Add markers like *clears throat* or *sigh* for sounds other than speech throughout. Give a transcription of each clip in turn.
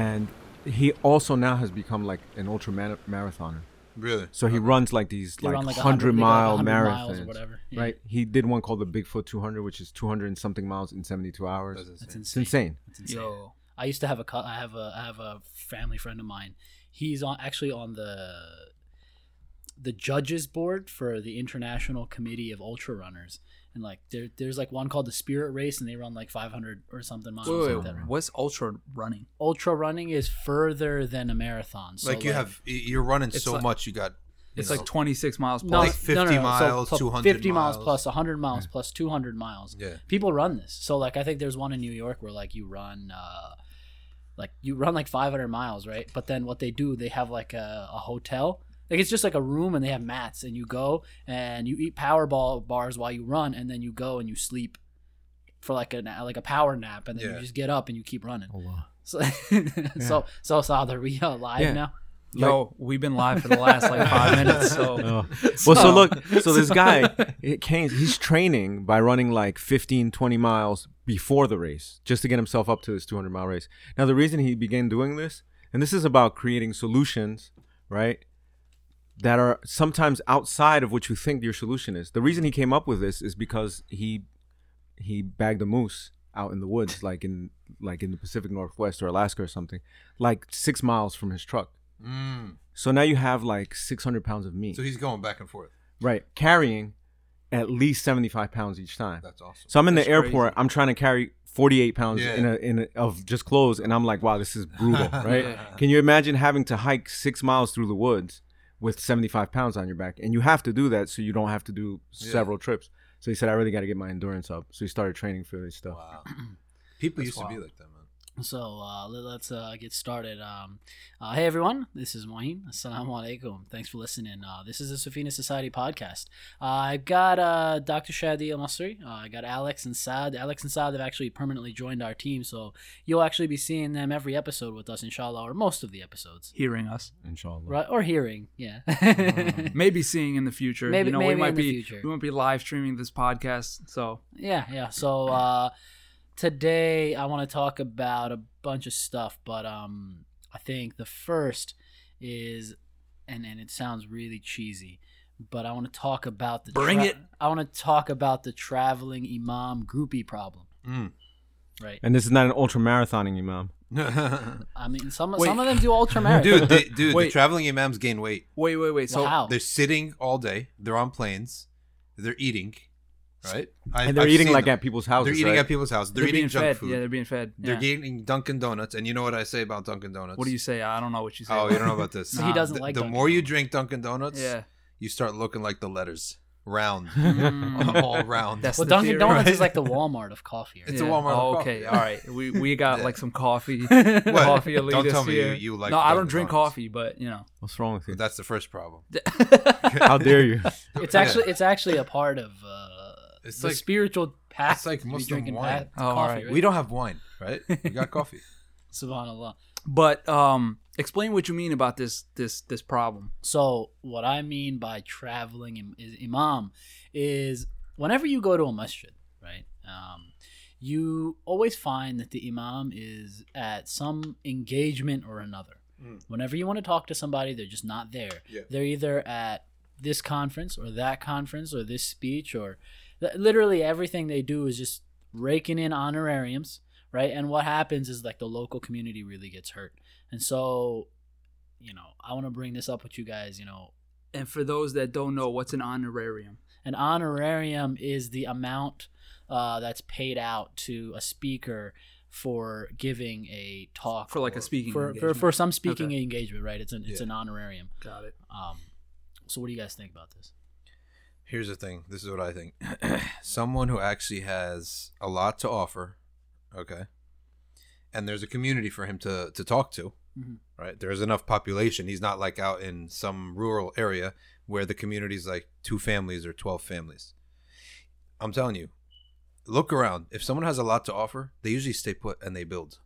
and he also now has become like an ultra man- marathoner. Really? So he oh. runs like these They like, run like a hundred they got mile 100 marathons, miles or whatever. Yeah. right? He did one called the Bigfoot 200, which is 200 and something miles in 72 hours. That's That's insane. It's insane. insane. That's insane. Yo, I used to have a co- I have a I have a family friend of mine. He's on actually on the the judges board for the International Committee of Ultra Runners. And like there, there's like one called the Spirit Race, and they run like 500 or something miles. wait, like that. what's ultra running? Ultra running is further than a marathon. So like you have, you're running so like- much. You got. you It's know, like 26 miles plus. no, like no, no, 50 no, miles, so, 200 50 miles miles. plus 100 miles plus 200 miles. Yeah. people run this. So like I think there's one in New York where like you run uh like you run like 500 miles, right? But then what they do, they have like a, a hotel. Like it's just like a room and they have mats and you go and you eat Powerball bars while you run and then you go and you sleep for like a like a power nap and then Yeah. you just get up and you keep running. Oh wow. So *laughs* so so Saad, are we uh, live Yeah. now? Yo, we've been live for the last like five *laughs* minutes, so Oh. Well, *laughs* so look, so this guy, it came, he's training by running like 15, 20 miles before the race just to get himself up to this 200 mile race. Now, the reason he began doing this, and this is about creating solutions, right? That are sometimes outside of what you think your solution is. The reason he came up with this is because he he bagged a moose out in the woods, *laughs* like in like in the Pacific Northwest or Alaska or something, like six miles from his truck. Mm. So now you have like 600 pounds of meat. So he's going back and forth. Right, carrying at least seventy five pounds each time. That's awesome. So I'm in That's the airport. crazy. I'm trying to carry forty eight pounds Yeah. in a in a, of just clothes, and I'm like, wow, this is brutal, *laughs* right? Yeah. Can you imagine having to hike six miles through the woods with seventy five pounds on your back, and you have to do that so you don't have to do Yeah. several trips. So he said, I really got to get my endurance up. So he started training for this stuff. Wow. *clears throat* People That's used to be like that, man. So uh, let, us uh, get started. Um, uh, hey everyone, this is Mohin. Assalamu alaikum. Thanks for listening. Uh, this is the Safina Society podcast. Uh, I got uh, Dr. Shadi Al Masri. Uh, I got Alex and Saad. Alex and Saad have actually permanently joined our team, so you'll actually be seeing them every episode with us, inshallah, or most of the episodes. hearing us, Inshallah. Right, or hearing, yeah. *laughs* maybe seeing in the future. Maybe- you know, we maybe might in the be future. we might be live streaming this podcast. So Yeah, yeah. So uh today I want to talk about a bunch of stuff, but um I think the first is and and it sounds really cheesy, but I want to talk about the Bring it. I want to talk about the traveling imam groupie problem, Mm. right? And this is not an ultra marathoning, imam. *laughs* I mean, some Wait. some of them do ultra marathon. dude, they, dude, the traveling imams gain weight. wait, wait, wait. So Well, how? They're sitting all day. They're on planes. They're eating, right? I, And they're I've eating like them. at people's houses. They're eating right? at people's houses. They're, they're, eating being junk fed. food. Yeah, they're being fed. They're Yeah. eating Dunkin' Donuts, and you know what I say about Dunkin' Donuts? What do you say? I don't know what you say. Oh, you don't know about this. *laughs* So he doesn't the, like The Dunkin' more you drink Dunkin' Donuts, Yeah. you start looking like the letters, round, *laughs* Mm. *laughs* all round. That's well, the Dunkin' theory, Donuts right? is like the Walmart of coffee. Right? It's a Walmart Oh, of okay, all right. We we got like some coffee. What? coffee Don't elitist tell me you, here. you like. no, I don't drink Donuts. coffee, but you know. What's wrong with you? That's the first problem. How dare you? It's actually it's actually a part of uh, It's the like- spiritual path. it's like to Muslim drinking wine. pa- Oh, coffee, alright. right? We don't have wine, right? We got *laughs* coffee. Subhanallah. But um, explain what you mean about this this this problem. So what I mean by traveling im- is imam is whenever you go to a masjid, right? Um, you always find that the imam is at some engagement or another. Mm. Whenever you want to talk to somebody, they're just not there. Yeah. They're either at this conference or that conference or this speech or th- literally everything they do is just raking in honorariums, right? And what happens is like the local community really gets hurt. And so, you know, I want to bring this up with you guys, you know, And for those that don't know, what's an honorarium? an honorarium is the amount uh, that's paid out to a speaker for giving a talk For like a speaking for, for, engagement. for some speaking Okay. engagement right it's an it's Yeah. an honorarium Got it. um so what do you guys think about this Here's the thing. This is what I think. *clears throat* Someone who actually has a lot to offer, okay, and there's a community for him to to talk to, Mhm. right? There's enough population. He's not like out in some rural area where the community's like two families or twelve families. I'm telling you, look around. If someone has a lot to offer, they usually stay put and they build,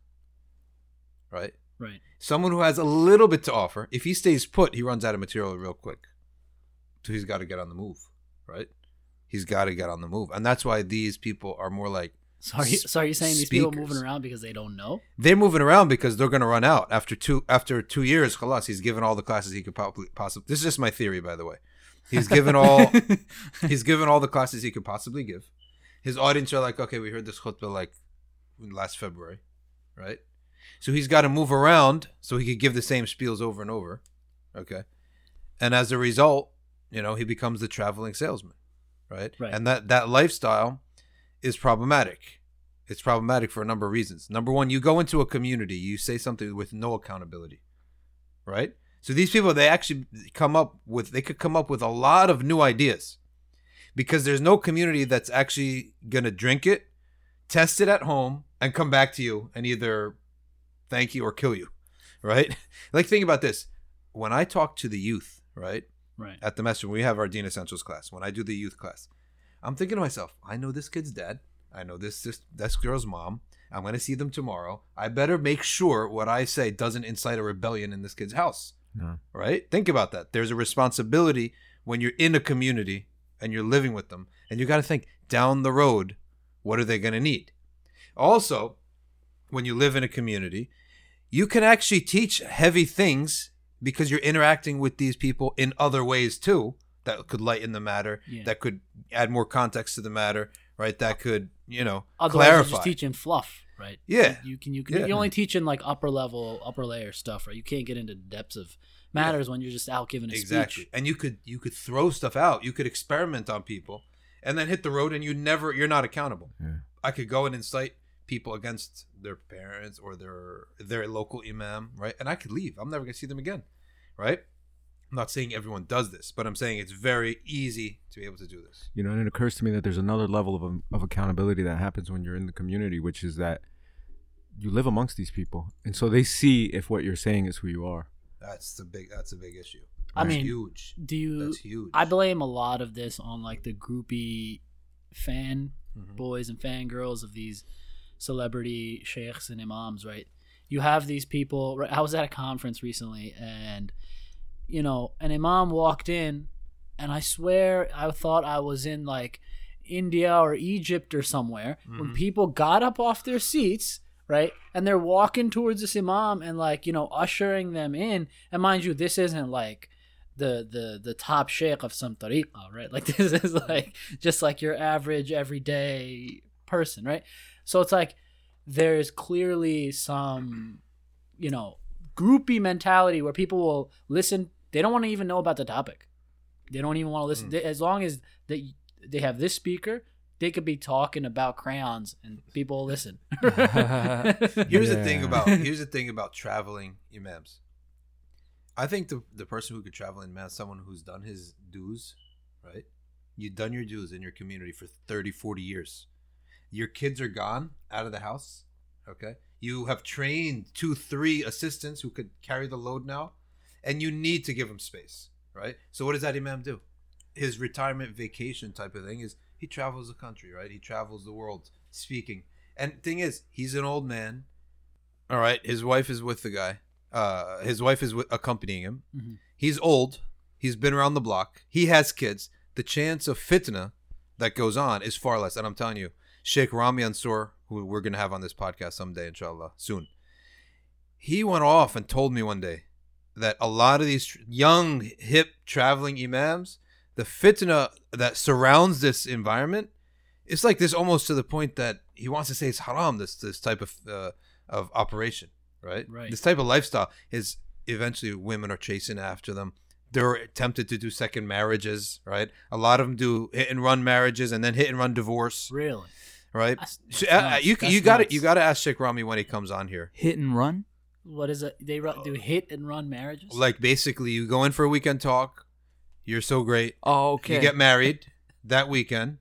right? right Someone who has a little bit to offer, if he stays put, he runs out of material real quick. So he's got to get on the move, right? He's got to get on the move. And that's why these people are more like So are you, so are you saying these people speakers. moving around because they don't know? They're moving around because they're going to run out after two after two years. Khalas, he's given all the classes he could probably possibly. This is just my theory, by the way. He's given all *laughs* he's given all the classes he could possibly give. His audience are like, okay, we heard this khutbah like last February, right? So he's got to move around so he could give the same spiels over and over, okay? And as a result, you know, he becomes the traveling salesman, right? Right. And that that lifestyle is problematic. It's problematic for a number of reasons. Number one, you go into a community, you say something with no accountability, right? So these people, they actually come up with, they could come up with a lot of new ideas because there's no community that's actually going to drink it, test it at home, and come back to you and either thank you or kill you, *laughs* right? like, think about this. When I talk to the youth, right, Right. at the mess when we have our Deen Essentials class, when I do the youth class, I'm thinking to myself, I know this kid's dad. I know this this, this girl's mom. I'm going to see them tomorrow. I better make sure what I say doesn't incite a rebellion in this kid's house. No. Right? Think about that. There's a responsibility when you're in a community and you're living with them. And you got to think down the road, what are they going to need? Also, when you live in a community, you can actually teach heavy things because you're interacting with these people in other ways too that could lighten the matter, Yeah. that could add more context to the matter, right? That could, you know, Otherwise, you're clarify. just teaching fluff, right? Yeah. You, you can you can Yeah. you're only teaching like upper level, upper layer stuff, right? You can't get into the depths of matters when you're just out giving a exactly speech. and you could you could throw stuff out you could experiment on people and then hit the road and you never you're not accountable Yeah. i could go and incite people against their parents or their their local imam right? And i could leave. I'm never going to see them again right? I'm not saying everyone does this but i'm saying it's very easy to be able to do this. You know, and it occurs to me that there's another level of, of accountability that happens when you're in the community, which is that you live amongst these people, and so they see if what you're saying is who you are. that's the big that's a big issue. I That's mean, huge. Do you? that's huge. I blame a lot of this on like the groupie fan Mhm. boys and fangirls of these celebrity sheikhs and imams, right? You have these people. Right, I was at a conference recently, and you know, an imam walked in, and I swear I thought I was in like India or Egypt or somewhere when Mhm. people got up off their seats. Right, and they're walking towards this imam and like you know ushering them in. And mind you, this isn't like the the the top sheikh of some tariqah, right? *laughs* Like this is like just like your average everyday person, right? So it's like there's clearly some, you know, groupie mentality where people will listen. They don't want to even know about the topic. They don't even want to listen. Mm. They- as long as they they have this speaker, they could be talking about crayons and people will listen. *laughs* *laughs* Here's the thing about *laughs* here's the thing about traveling imams. I think the the person who could travel in man someone who's done his dues, right? You've done your dues in your community for 30, 40 years. Your kids are gone out of the house, okay? You have trained two, three assistants who could carry the load now, and you need to give them space, right? So what does that imam do? His retirement vacation type of thing is he travels the country, right? He travels the world speaking. And thing is, he's an old man. All right, his wife is with the guy. Uh, his wife is accompanying him. Mhm. He's old. He's been around the block. He has kids. The chance of fitna that goes on is far less. And I'm telling you, Sheikh Rami Nsour, who we're gonna have on this podcast someday, inshallah, soon. He went off and told me one day that a lot of these young, hip, traveling imams, the fitna that surrounds this environment, it's like this almost to the point that he wants to say it's haram. This this type of uh, of operation, right? Right. This type of lifestyle is eventually women are chasing after them. They're tempted to do second marriages, right? A lot of them do hit and run marriages and then hit and run divorce, really? Right? That's- So, that's uh, nuts. you That's you got to you got to ask Sheikh Rami when he comes on here. Hit and run. What is it? They ru- do hit and run marriages? Like basically, you go in for a weekend talk. You're so great. Oh, okay. You get married that weekend.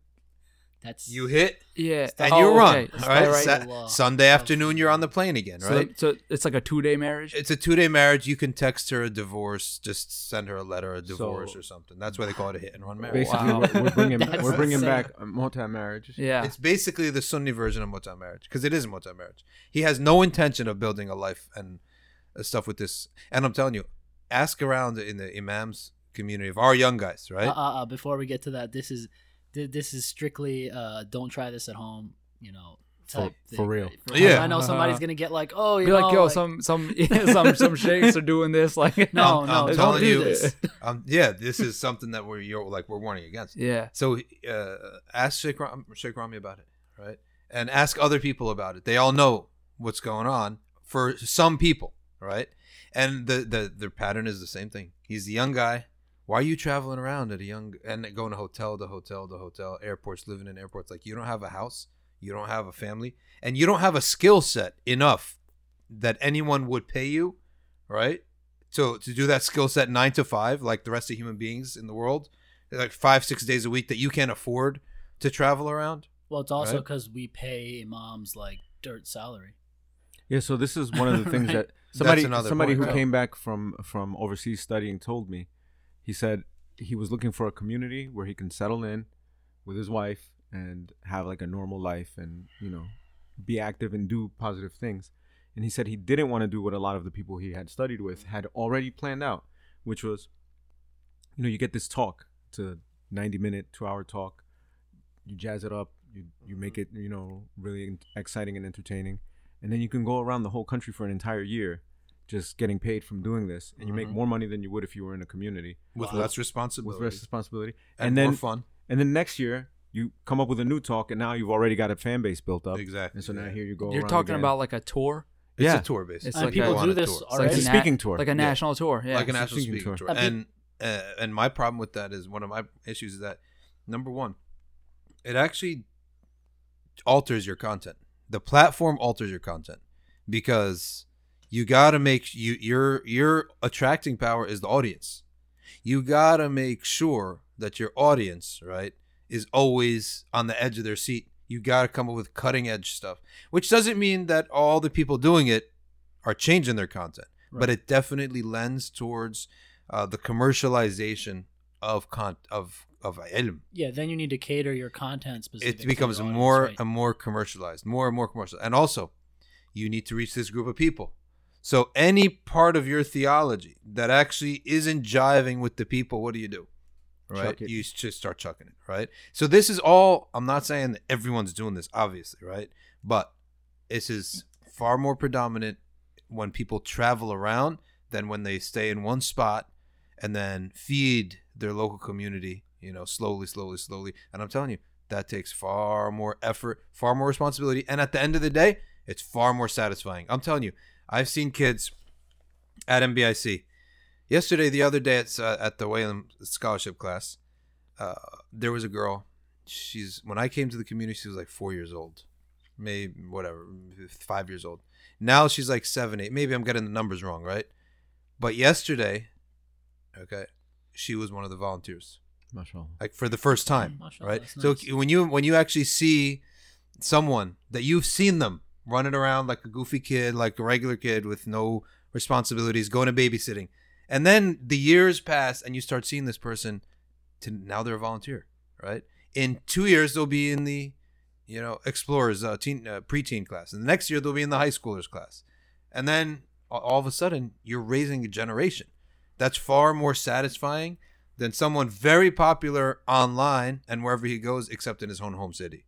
That's You hit yeah, and oh, you run. okay. All right. That's the Sa- Sunday afternoon, you're on the plane again, right? so it's like a two day marriage. it's a two day marriage. You can text her a divorce. Just send her a letter, a divorce So- or something. That's why they call it a hit and run marriage. Basically, Wow. we're, we're bringing *laughs* we're bringing insane. back multi marriage. yeah. It's basically the Sunni version of multi marriage because it is multi marriage. He has no intention of building a life and uh, stuff with this. And I'm telling you, ask around in the imams community of our young guys, right? Uh, uh, uh, before we get to that, this is thi- this is strictly uh, don't try this at home. You know, type for real. For- Yeah. I know somebody's gonna get like, oh, you Be know, like, yo, like- some some *laughs* some some sheikhs are doing this. Like, *laughs* No, I'm, no, I'm don't telling do you, this. um, yeah, this is something that we're you're, like we're warning against. yeah, So uh, ask Sheikh, Ram, Sheikh Rami about it, right? And ask other people about it. They all know what's going on for some people, right? And the the their pattern is the same thing. He's the young guy. Why are you traveling around at a young and going to hotel to hotel to hotel, airports, living in airports? Like you don't have a house, you don't have a family, and you don't have a skill set enough that anyone would pay you, right? So to do that skill set nine to five, like the rest of human beings in the world, like five six days a week that you can't afford to travel around. Well, it's also Right? because we pay imams like dirt salary. Yeah, so this is one of the *laughs* things Right. that somebody somebody point, who too. came back from from overseas studying told me. He said he was looking for a community where he can settle in with his wife and have like a normal life and you know be active and do positive things. And he said he didn't want to do what a lot of the people he had studied with had already planned out, which was you know you get this talk, it's a 90 minute, 2 hour talk. You jazz it up, you you make it, you know, really exciting and entertaining and then you can go around the whole country for an entire year just getting paid from doing this and you make Mhm. more money than you would if you were in a community with Wow. less with responsibility less responsibility and, and, then more fun. and then next year you come up with a new talk and now you've already got a fan base built up Exactly. and so now yeah. here you go you're around talking again. about like a tour, It's Yeah. a tour basically. It's and like people a- do this tour. It's like already. a speaking tour like a national tour. Yeah, like a it's national speaking speaking tour. tour. And And uh, and my problem with that is one of my issues is that number one, it actually alters your content. The platform alters your content because you got to make you your your attracting power is the audience. You got to make sure that your audience, right, is always on the edge of their seat. You got to come up with cutting edge stuff, which doesn't mean that all the people doing it are changing their content, but it definitely lends towards uh, the commercialization of con of of ilm. yeah, then you need to cater your content. It becomes audience, more right. and more commercialized, more and more commercial. And also, you need to reach this group of people. So any part of your theology that actually isn't jiving with the people, what do you do? Right? You just start chucking it, right? So this is all I'm not saying that everyone's doing this, obviously, right? But this is far more predominant when people travel around than when they stay in one spot and then feed their local community, you know, slowly, slowly, slowly. And I'm telling you, that takes far more effort, far more responsibility. And at the end of the day, it's far more satisfying. I'm telling you, I've seen kids at NBIC. Yesterday, the other day, at, uh, at the Whalum scholarship class, uh, there was a girl. She's when I came to the community, she was like four years old, maybe whatever, five years old. Now she's like seven, eight. Maybe I'm getting the numbers wrong, right? But yesterday, okay, she was one of the volunteers, Mashallah. like for the first time, Mashallah, right? that's So when you when you actually see someone that you've seen them running around like a goofy kid, like a regular kid with no responsibilities, going to babysitting, and then the years pass and you start seeing this person to now they're a volunteer, right? In two years they'll be in the you know explorers uh, teen uh, preteen class, and the next year they'll be in the high schoolers class, and then all of a sudden you're raising a generation. That's far more satisfying than someone very popular online and wherever he goes, except in his own home city.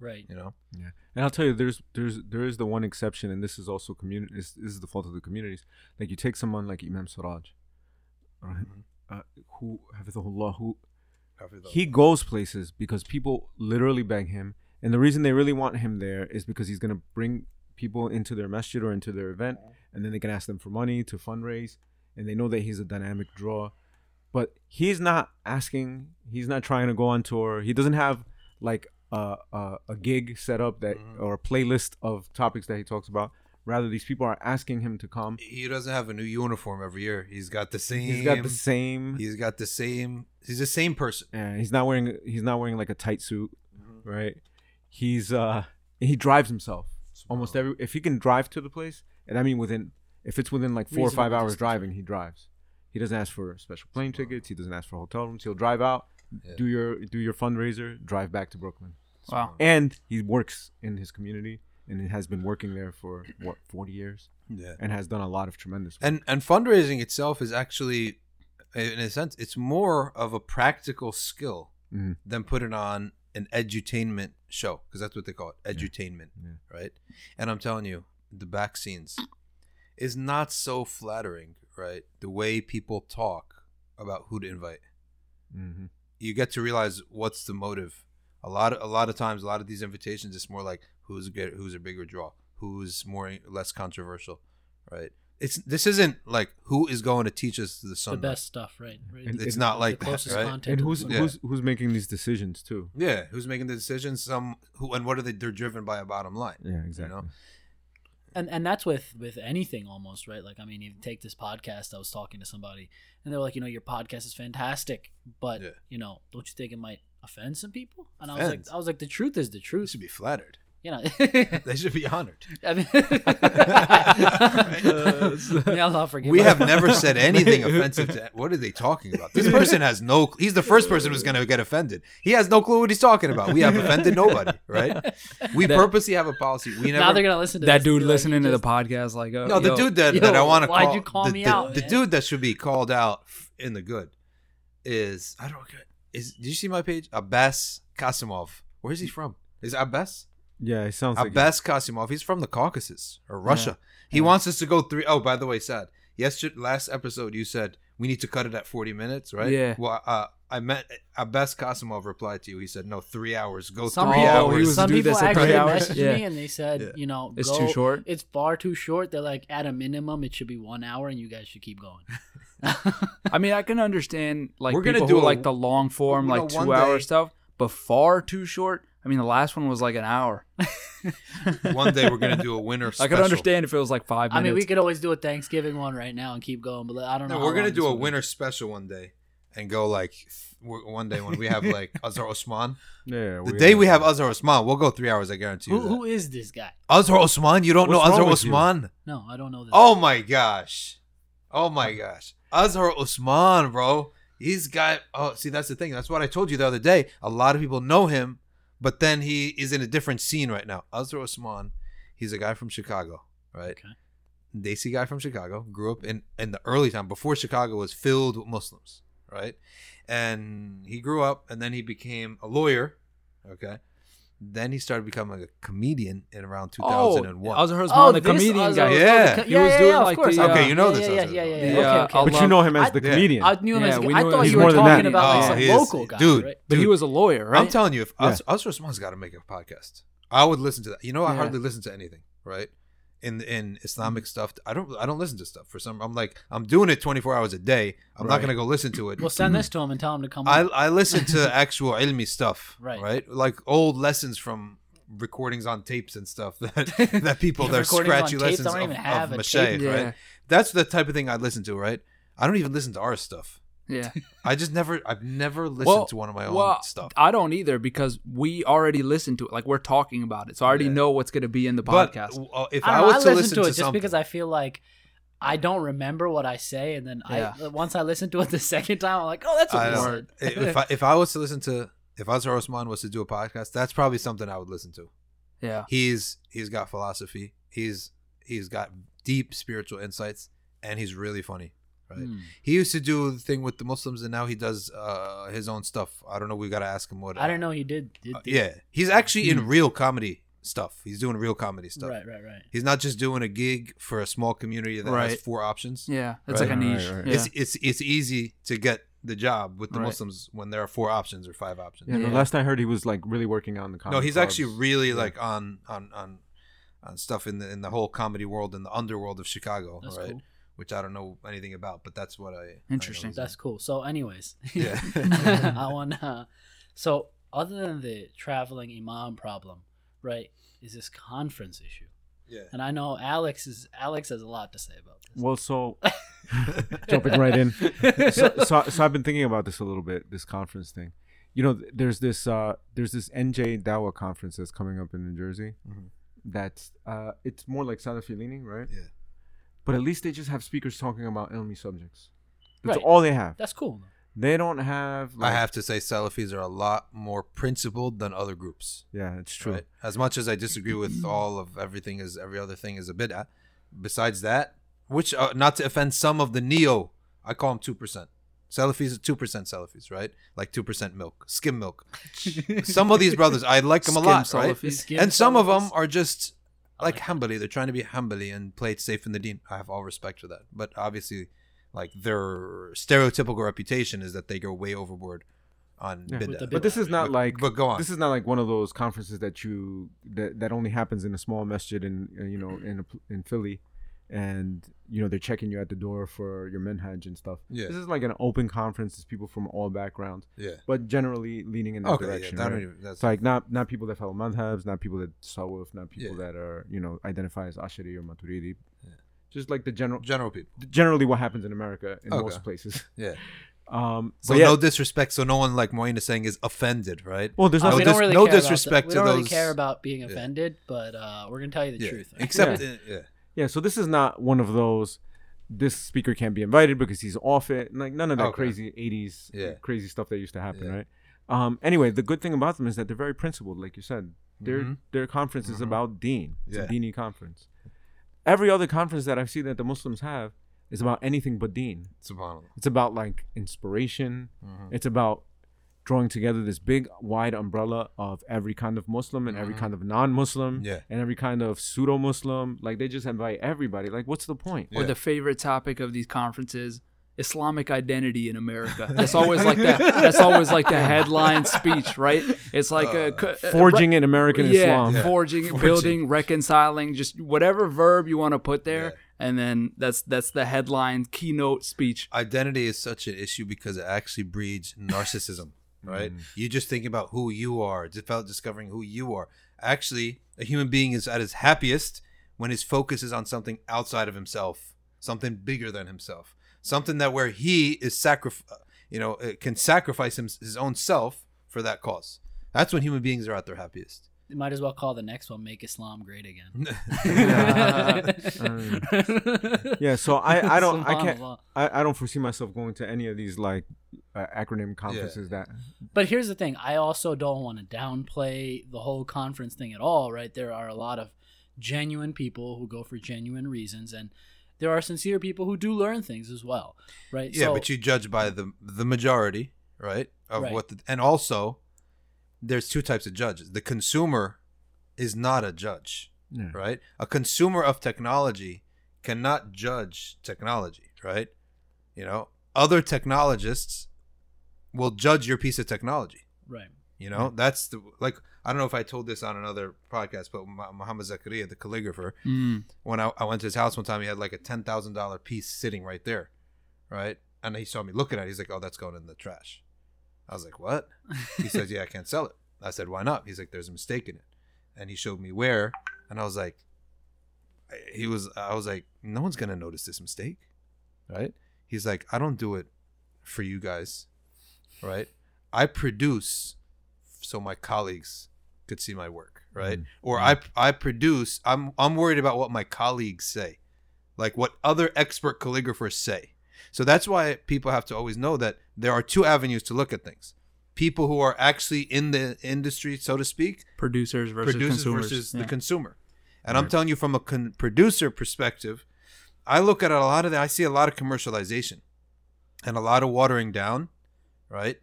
Right. You know, Yeah, and I'll tell you, there's there's there is the one exception, and this is also community. This, this is the fault of the communities. Like you take someone like Imam Siraj, right? uh, who Hafidhullah, who he goes places because people literally beg him, and the reason they really want him there is because he's gonna bring people into their masjid or into their event, and then they can ask them for money to fundraise, and they know that he's a dynamic draw. But he's not asking. He's not trying to go on tour. He doesn't have like a a, a gig set up that Mhm. or a playlist of topics that he talks about. Rather, these people are asking him to come. he doesn't have a new uniform every year. He's got the same. He's got the same. He's got the same. He's the same person. Yeah, he's not wearing. He's not wearing like a tight suit, right? He's uh he drives himself almost every. If he can drive to the place, and I mean within, if it's within like four or five hours distance, driving, he drives. He doesn't ask for special plane tickets. He doesn't ask for hotel rooms. He'll drive out, Yeah. do your do your fundraiser, drive back to Brooklyn, Wow. and he works in his community and he has been working there for what forty years Yeah. and has done a lot of tremendous. Work. And and fundraising itself is actually, in a sense, it's more of a practical skill Mhm. than putting on an edutainment show because that's what they call it, edutainment, Yeah. right? And I'm telling you, the back scenes is not so flattering, right? The way people talk about who to invite. hmm you get to realize what's the motive. A lot of a lot of times, a lot of these invitations, it's more like who's a good, who's a bigger draw, who's more less controversial, right? It's this isn't like who is going to teach us the the best stuff, right? right. And It's it- not The like that, closest right? content. And who's Yeah. who's who's making these decisions too? Yeah, who's making the decisions? Some who and what are they? They're driven by a bottom line. Yeah, exactly. And and that's with with anything almost right like i mean you take this podcast i was talking to somebody and they were like you know your podcast is fantastic but Yeah. you know don't you think it might offend some people and i was like i was like the truth is the truth should be flattered. You know They should be honored. *laughs* I mean, *laughs* yeah, I'll We have never said *laughs* anything offensive to. What are they talking about? This person has no. He's the first person who's going to get offended. He has no clue what he's talking about. We have offended nobody, right? We That- purposely have a policy. We never. now they're gonna listen to that this dude be like, listening you to the podcast, like, oh, No, the yo, dude that, yo, that I want to why'd call. you call the, me the- out, the man? dude that should be called out in the good is I don't get. Is did you see my page? Abbas Kasimov. Where is he from? Is Abbas? Yeah, it sounds like Abbas Kasimov. He's from the Caucasus or Russia. He wants us to go three oh by the way, sad. Yesterday, last episode, you said we need to cut it at forty minutes, right? Yeah. Well, uh, I met Abbas Kasimov replied to you. He said, "No, three hours. Go Some three people, hours." was some people that actually three hours? messaged Yeah. me and they said, Yeah. you know, It's go- too short? It's far too short. They're like, at a minimum, it should be one hour, and you guys should keep going. *laughs* I mean, I can understand like We're gonna people do who a- like the long form, like two hour day- stuff, but far too short. I mean, the last one was like an hour. *laughs* One day we're gonna do a winter. Special. *laughs* I could understand if it was like five minutes. I mean, we could always do a Thanksgiving one right now and keep going, but I don't know. No, how we're gonna do a will winter special one day, and go like one day when we have like *laughs* Azhar Usman. yeah. The day we have Azhar Usman, we'll go three hours. I guarantee you. Who, who is this guy? Azhar Usman? You don't What's know wrong Azhar with you? Usman? No, I don't know this. Oh my gosh. Oh my gosh. Azhar Usman, bro. He's got oh see that's the thing. That's what I told you the other day. A lot of people know him, but then he is in a different scene right now. Azhar Usman, he's a guy from Chicago, right? Okay. Desi guy from Chicago, grew up in in the early time before Chicago was filled with Muslims, right? And he grew up and then he became a lawyer, okay? Then he started becoming a comedian in around 2001. Oh, Azhar Oh, the this comedian Azhar guy. Yeah. the co- He yeah, was yeah, doing yeah, of like course. the, uh, Okay, you know yeah, this Yeah, yeah, yeah, yeah. Yeah, yeah. Okay, okay. But I you know him as I- the Yeah. comedian. I knew him Yeah, as. we I thought him you were more that. talking about like Oh, some he local guy, dude. right? But he was a lawyer, right? I'm telling you, if Yeah. Uz- Azhar Usman's got to make a podcast. I would listen to that. You know, I Yeah. hardly listen to anything, right? In in Islamic Mm-hmm. stuff, I don't I don't listen to stuff for some. I'm like I'm doing it 24 hours a day. I'm not gonna go listen to it. We'll send this to him and tell him to come. I on. I listen to *laughs* actual ilmi stuff, Right. right? Like old lessons from recordings on tapes and stuff *laughs* that *laughs* that people Yeah, they're recordings on scratchy tapes lessons don't of, even have of a Mache. Yeah. right? That's the type of thing I listen to, right? I don't even listen to our stuff. Yeah. *laughs* I just never I've never listened Well, to one of my own well, stuff. I don't either because we already listened to it. Like we're talking about it, so I already Yeah. know what's going to be in the But podcast. uh, if I, I, don't know, was I to listen, listen to it just because I feel like I don't remember what I say, and then Yeah. I once I listen to it the *laughs* second time, I'm like, oh, that's what I you know. said. if I if I was to listen to if Azhar Usman was to do a podcast, that's probably something I would listen to. yeah. He's he's got philosophy. He's he's got deep spiritual insights, and he's really funny. Right. Hmm. He used to do the thing with the Muslims, and now he does uh, his own stuff. I don't know. We got to ask him what. I don't know he did. did, uh, did- yeah, he's actually in real comedy stuff. He's doing real comedy stuff. Right, right, right. He's not just doing a gig for a small community that has four options. Yeah. It's Right. like a Right, niche. right. Yeah. It's it's it's easy to get the job with the Right. Muslims when there are four options or five options. Yeah, no, Yeah. last I heard, he was like really working on the. Comedy No, he's clubs. actually really Yeah. like on on on on stuff in the in the whole comedy world in the underworld of Chicago, That's right? cool. Which I don't know anything about, but that's what I I Interesting. he's That's cool. So, anyways, Yeah. *laughs* I want to. So, other than the traveling imam problem, right, is this conference issue, yeah. and I know Alex is Alex has a lot to say about this. Well, so *laughs* jumping right in. So, *laughs* so, so I've been thinking about this a little bit. This conference thing. You know, there's this uh, there's this NJ Dawa conference that's coming up in New Jersey. Mhm. That's uh, it's more like Salafi leaning, right? Yeah. But at least they just have speakers talking about ilmi subjects. That's Right. all they have. That's cool. They don't have. I have to say, Salafis are a lot more principled than other groups. Yeah, it's true. Right? As much as I disagree with all of everything, is every other thing is a bit. Besides that, which uh, not to offend some of the neo, I call them two percent. Salafis are two percent Salafis, right? Like two percent milk, skim milk. *laughs* some of these brothers, I like them a Skim lot, right? Skim And some of them are just I like like Hanbali. They're trying to be Hanbali and play it safe in the deen. I have all respect for that, but obviously, like their stereotypical reputation is that they go way overboard on Yeah. bid'ah. But this is not But- like but go on. This is not like one of those conferences that you that, that only happens in a small masjid in uh, you know in a, in Philly, and you know they're checking you at the door for your minhaj and stuff. Yeah. This is like an open conference. It's people from all backgrounds, yeah. but generally leaning in that Okay. Yeah. direction. That right? don't even, that's It's like not not people that follow madhabs, not people that sawuf, not people Yeah. that are you know identify as ashari or maturidi. Yeah. Just like the general, general people. generally what happens in America in Okay. most places. *laughs* Yeah. *laughs* Um, So yeah, no disrespect. So no one like Moin is saying is offended, right? well, there's Uh, No we dis- really no care about disrespect that. we don't really those- care about being Yeah. offended, but uh, we're gonna tell you the yeah. truth. Except *laughs* Yeah. uh, yeah. Yeah, so this is not one of those. This speaker can't be invited because he's off it. Like none of that Okay. crazy '80s Yeah. crazy stuff that used to happen, Yeah. right? Um. Anyway, the good thing about them is that they're very principled, like you said. Their Mhm. their conference is Mhm. about Deen. It's Yeah. a Deeni conference. Every other conference that I've seen that the Muslims have is about anything but Deen. Subhanallah. It's about like inspiration. Mhm. It's about drawing together this big wide umbrella of every kind of Muslim and every Mhm. kind of non-Muslim Yeah. and every kind of pseudo-Muslim. Like they just invite everybody. Like, what's the point? Yeah. Or the favorite topic of these conferences, Islamic identity in America. *laughs* That's always like that. That's always like the headline speech, right? It's like a, co- uh, Forging in American yeah, Islam. Yeah. forging, Forging. building, reconciling, just whatever verb you want to put there, Yeah. and then that's that's the headline keynote speech. Identity is such an issue because it actually breeds narcissism, right? You just think about who you are, about discovering who you are. Actually, a human being is at his happiest when his focus is on something outside of himself, something bigger than himself, something that where he is sacrif- you know, uh, can sacrifice him, his own self for that cause. That's when human beings are at their happiest. You might as well call the next one "Make Islam Great Again." *laughs* Yeah, *laughs* Yeah. so I, I don't I can't I, I don't foresee myself going to any of these like uh, acronym conferences that But here's the thing: I also don't want to downplay the whole conference thing at all. Right? There are a lot of genuine people who go for genuine reasons, and there are sincere people who do learn things as well. Right? Yeah, So- but you judge by the the majority, right? Of Right. what, the, and also, there's two types of judges. The consumer is not a judge, yeah. right? A consumer of technology cannot judge technology, right? You know, other technologists will judge your piece of technology. right. You know, that's the like. I don't know if I told this on another podcast, but Mu- Muhammad Zakariya, the calligrapher, Mm. when I, I went to his house one time, he had like a ten thousand dollar piece sitting right there, right? And he saw me looking at it. He's like, "Oh, that's going in the trash." I was like, "What?" He says, "Yeah, I can't sell it." I said, "Why not?" He's like, "There's a mistake in it," and he showed me where, and I was like, "He was." I was like, "No one's gonna notice this mistake, right?" He's like, "I don't do it for you guys, right? I produce so my colleagues could see my work, right? Mm-hmm. Or I I produce. I'm I'm worried about what my colleagues say, like what other expert calligraphers say. So that's why people have to always know that there are two avenues to look at things. People who are actually in the industry, so to speak, Producers versus producers consumers. versus Yeah. the consumer. And I'm telling you from a con- producer perspective, I look at a lot of that. I see a lot of commercialization and a lot of watering down, right?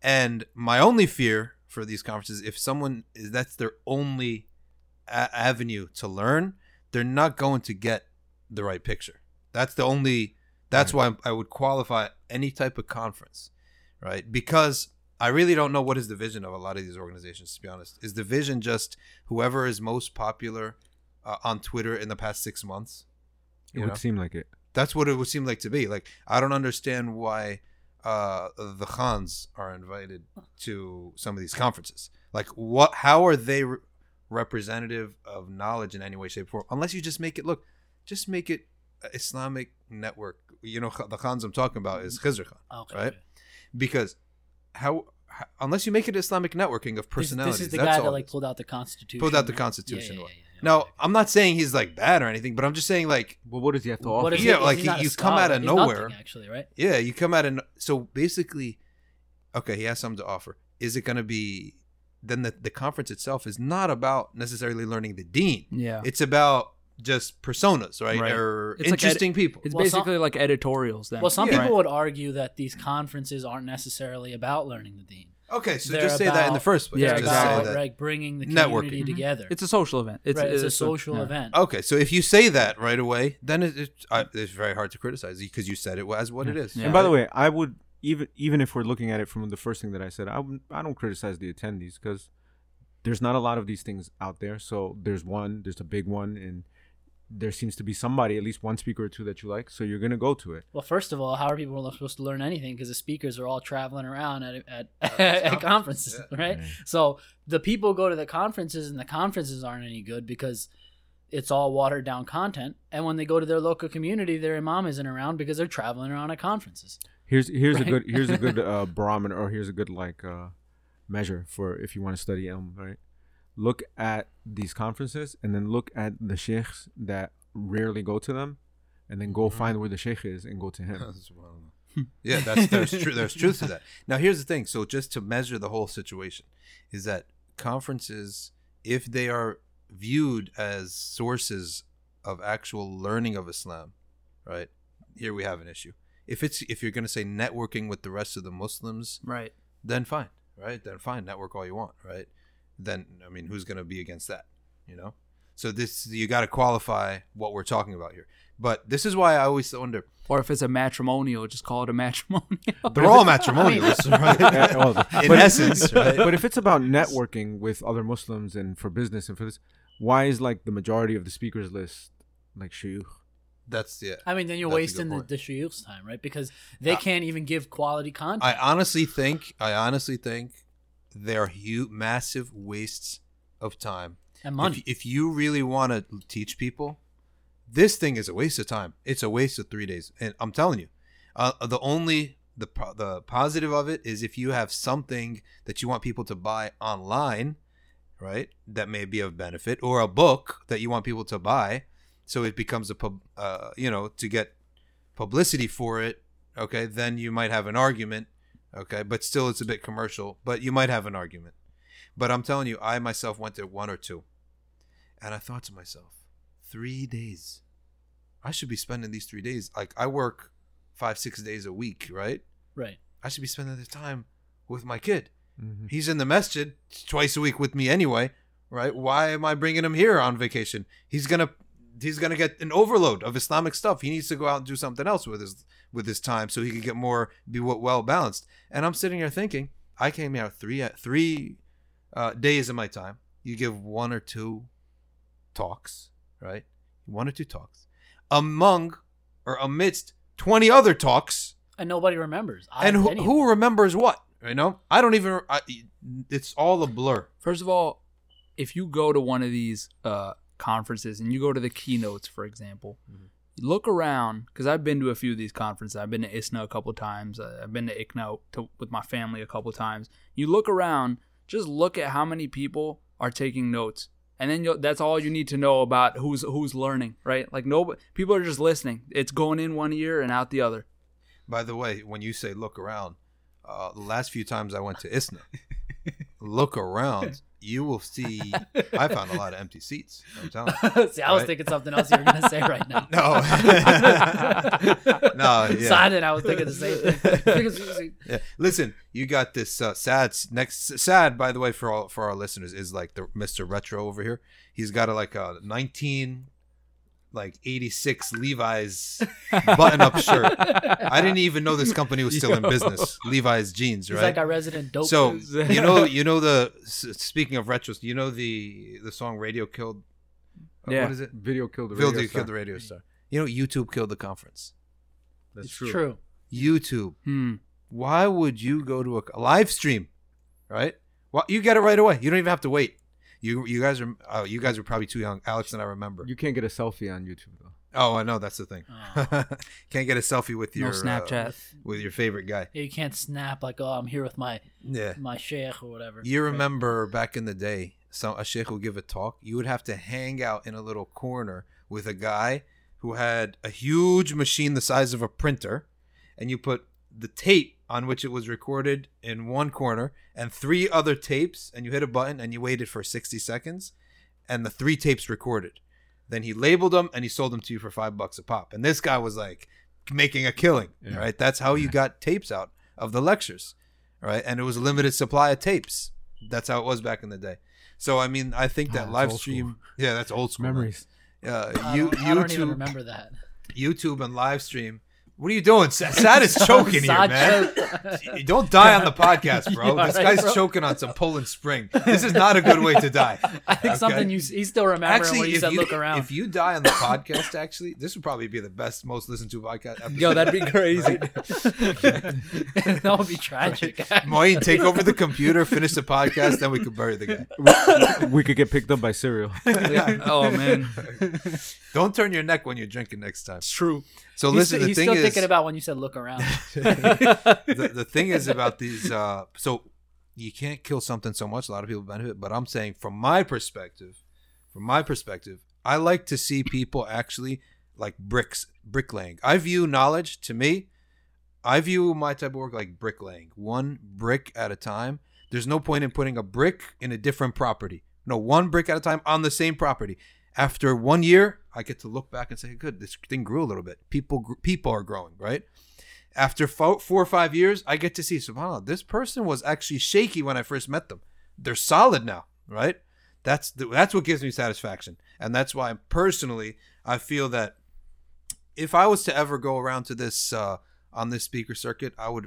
And my only fear for these conferences, if someone is that's their only a- avenue to learn, they're not going to get the right picture. That's the only. That's why I would qualify any type of conference, right? Because I really don't know what is the vision of a lot of these organizations. To be honest, is the vision just whoever is most popular uh, on Twitter in the past six months? It would know? seem like it. That's what it would seem like to be. Like I don't understand why uh, the Khans are invited to some of these conferences. Like what? How are they re- representative of knowledge in any way, shape, or form? Unless you just make it look, just make it Islamic network. You know, the Khans I'm talking about is Khizr Khan, oh, Okay. right? Because how, how unless you make it Islamic networking of This, personalities, this is the that's guy that like pulled out the Constitution. Pulled out the? Constitution Yeah, yeah, yeah, yeah. Now, Okay. I'm not saying he's like bad or anything, but I'm just saying like Well, what does he have to offer? is Yeah, he- like he's he- not a you come out of He's nothing, nowhere. actually, right? Yeah, you come out and so basically, okay, he has something to offer. Is it going to be then the, the conference itself is not about necessarily learning the deen. Yeah. It's about just personas, right? Right. Or It's like interesting people. It's Well, some- basically like editorials. Then. Well, some Yeah. people would argue that these conferences aren't necessarily about learning the deen. Okay, so They're just say that in the first place. Yeah, They're just exactly. say about that. like bringing the Networking. community mm-hmm. together. It's a social event. It's, right, it's a so- social yeah. event. Okay, so if you say that right away, then it, it, I, it's very hard to criticize you because you said it as what it is. Yeah. And by the way, I would even even if we're looking at it from the first thing that I said, I would, I don't criticize the attendees because there's not a lot of these things out there. So there's one, there's a big one, and there seems to be somebody, at least one speaker or two that you like. So you're gonna go to it. Well, first of all, how are people supposed to learn anything? Because the speakers are all traveling around at at, at, *laughs* conference, conferences, yeah. right? Right. So the people go to the conferences, and the conferences aren't any good because it's all watered down content. And when they go to their local community, their imam isn't around because they're traveling around at conferences. Here's here's Right. a good here's a good *laughs* uh, barometer or here's a good like uh, measure for if you want to study ilm, right? Look at these conferences and then look at the sheikhs that rarely go to them, and then go mm-hmm. find where the sheikh is and go to him. *laughs* yeah, that's there's true. There's truth to that. Now, here's the thing. So, just to measure the whole situation, is that conferences, if they are viewed as sources of actual learning of Islam, right? Here we have an issue. If it's if you're going to say networking with the rest of the Muslims, Right. then fine, right? Then fine, network all you want, right? Then I mean, who's going to be against that? You know. So this you got to qualify what we're talking about here. But this is why I always wonder. Or if it's a matrimonial, just call it a matrimonial. They're all *laughs* matrimonials, *laughs* right? In but- essence, *laughs* right? But if it's about networking with other Muslims and for business and for this, why is like the majority of the speakers list like shuyukh? That's yeah. I mean, then you're That's wasting the, point. the shuyukh's time, right? Because they Uh, can't even give quality content. I honestly think, I honestly think, they're huge, massive wastes of time. and money. If, if you really want to teach people, this thing is a waste of time. It's a waste of three days, and I'm telling you, uh, the only the the positive of it is if you have something that you want people to buy online, right? That may be of benefit, or a book that you want people to buy, so it becomes a pub, uh, you know, to get publicity for it. Okay, then you might have an argument. Okay, but still, it's a bit commercial. But you might have an argument. But I'm telling you, I myself went to one or two, and I thought to myself, three days. I should be spending these three days. Like I work five, six days a week, right? right. I should be spending the time with my kid. Mhm. He's in the masjid twice a week with me anyway, right? Why am I bringing him here on vacation? He's gonna he's gonna get an overload of Islamic stuff. He needs to go out and do something else with his with his time so he can get more be well balanced. And I'm sitting here thinking, I came here three three uh, days of my time. You give one or two talks, right? One or two talks among or amidst twenty other talks And nobody remembers. I and have who, who remembers what? You know, I don't even. I, it's all a blur. First of all, if you go to one of these uh, conferences and you go to the keynotes, for example, look around because I've been to a few of these conferences. I've been to ISNA a couple times. I've been to ICNA to, with my family a couple times. You look around, just look at how many people are taking notes, and then you'll, that's all you need to know about who's who's learning, right? Like no, people are just listening. It's going in one ear and out the other. By the way, when you say look around, uh, the last few times I went to ISNA, *laughs* look around, you will see. I found a lot of empty seats. I'm telling *laughs* you. See, I was thinking something else you were gonna say right now. *laughs* No. *laughs* No, yeah. So I was thinking the same thing. Yeah. Listen, you got this uh, sad next sad. By the way, for all for our listeners, is like the Mister Retro over here. He's got a like a nineteen, like eighty six Levi's button up shirt. I didn't *laughs* even know this company was still in business. Levi's jeans, He's right? like our resident dope. so *laughs* you know, you know the speaking of retros, you know the the song "Radio Killed." uh, Yeah. What is it? Video killed the radio Video radio killed the radio star. You know, YouTube killed the conference. That's it's true. true. YouTube. Hmm. Why would you go to a, a live stream? Right? Well, you get it right away. You don't even have to wait. You you guys are uh, you guys are probably too young. Alex and I remember. You can't get a selfie on YouTube though. oh, I know that's the thing. Oh. *laughs* Can't get a selfie with No your uh, Snapchat. with your favorite guy. Yeah, you can't snap like, oh, I'm here with my Yeah. my sheikh or whatever. You Right. remember back in the day, some a sheikh would give a talk. You would have to hang out in a little corner with a guy who had a huge machine the size of a printer, and you put the tape on which it was recorded in one corner and three other tapes, and you hit a button and you waited for sixty seconds, and the three tapes recorded. Then he labeled them and he sold them to you for five bucks a pop. And this guy was like making a killing, Yeah. right? That's how you got tapes out of the lectures, right? And it was a limited supply of tapes. That's how it was back in the day. So I mean, I think Ah, that that's live old stream, yeah, that's old school man. Memories. Uh, I you, don't, I don't even remember that. YouTube, and live stream. What are you doing? Saad is *laughs* choking here, man. *laughs* don't die on the *laughs* podcast, bro. You this alright, guy's bro? choking on some Poland Spring. This is not a good way to die. I think Okay. something you he still remembering when you said you, look around. if you die on the podcast, actually, this would probably be the best, most listened to podcast. Episode. Yo, that'd be crazy. that would be tragic. Moeen, take over the computer, finish the podcast, then we could bury the guy. we could get picked up by Serial. oh man, Don't turn your neck when you're drinking next time. it's true. So he's listen, the he's thing still is, thinking about when you said look around. *laughs* *laughs* the, the thing is about these. Uh, so you can't kill something so much. A lot of people benefit, but I'm saying from my perspective, from my perspective, I like to see people actually like bricks, bricklaying. I view knowledge to me. I view my type of work like bricklaying, one brick at a time. There's no point in putting a brick in a different property. No, one brick at a time on the same property. After one year, I get to look back and say, "Good, this thing grew a little bit. People, people are growing, right?" After fo- four or five years, I get to see, subhanAllah, this person was actually shaky when I first met them. They're solid now, right? That's the, that's what gives me satisfaction, and that's why personally I feel that if I was to ever go around to this uh, on this speaker circuit, I would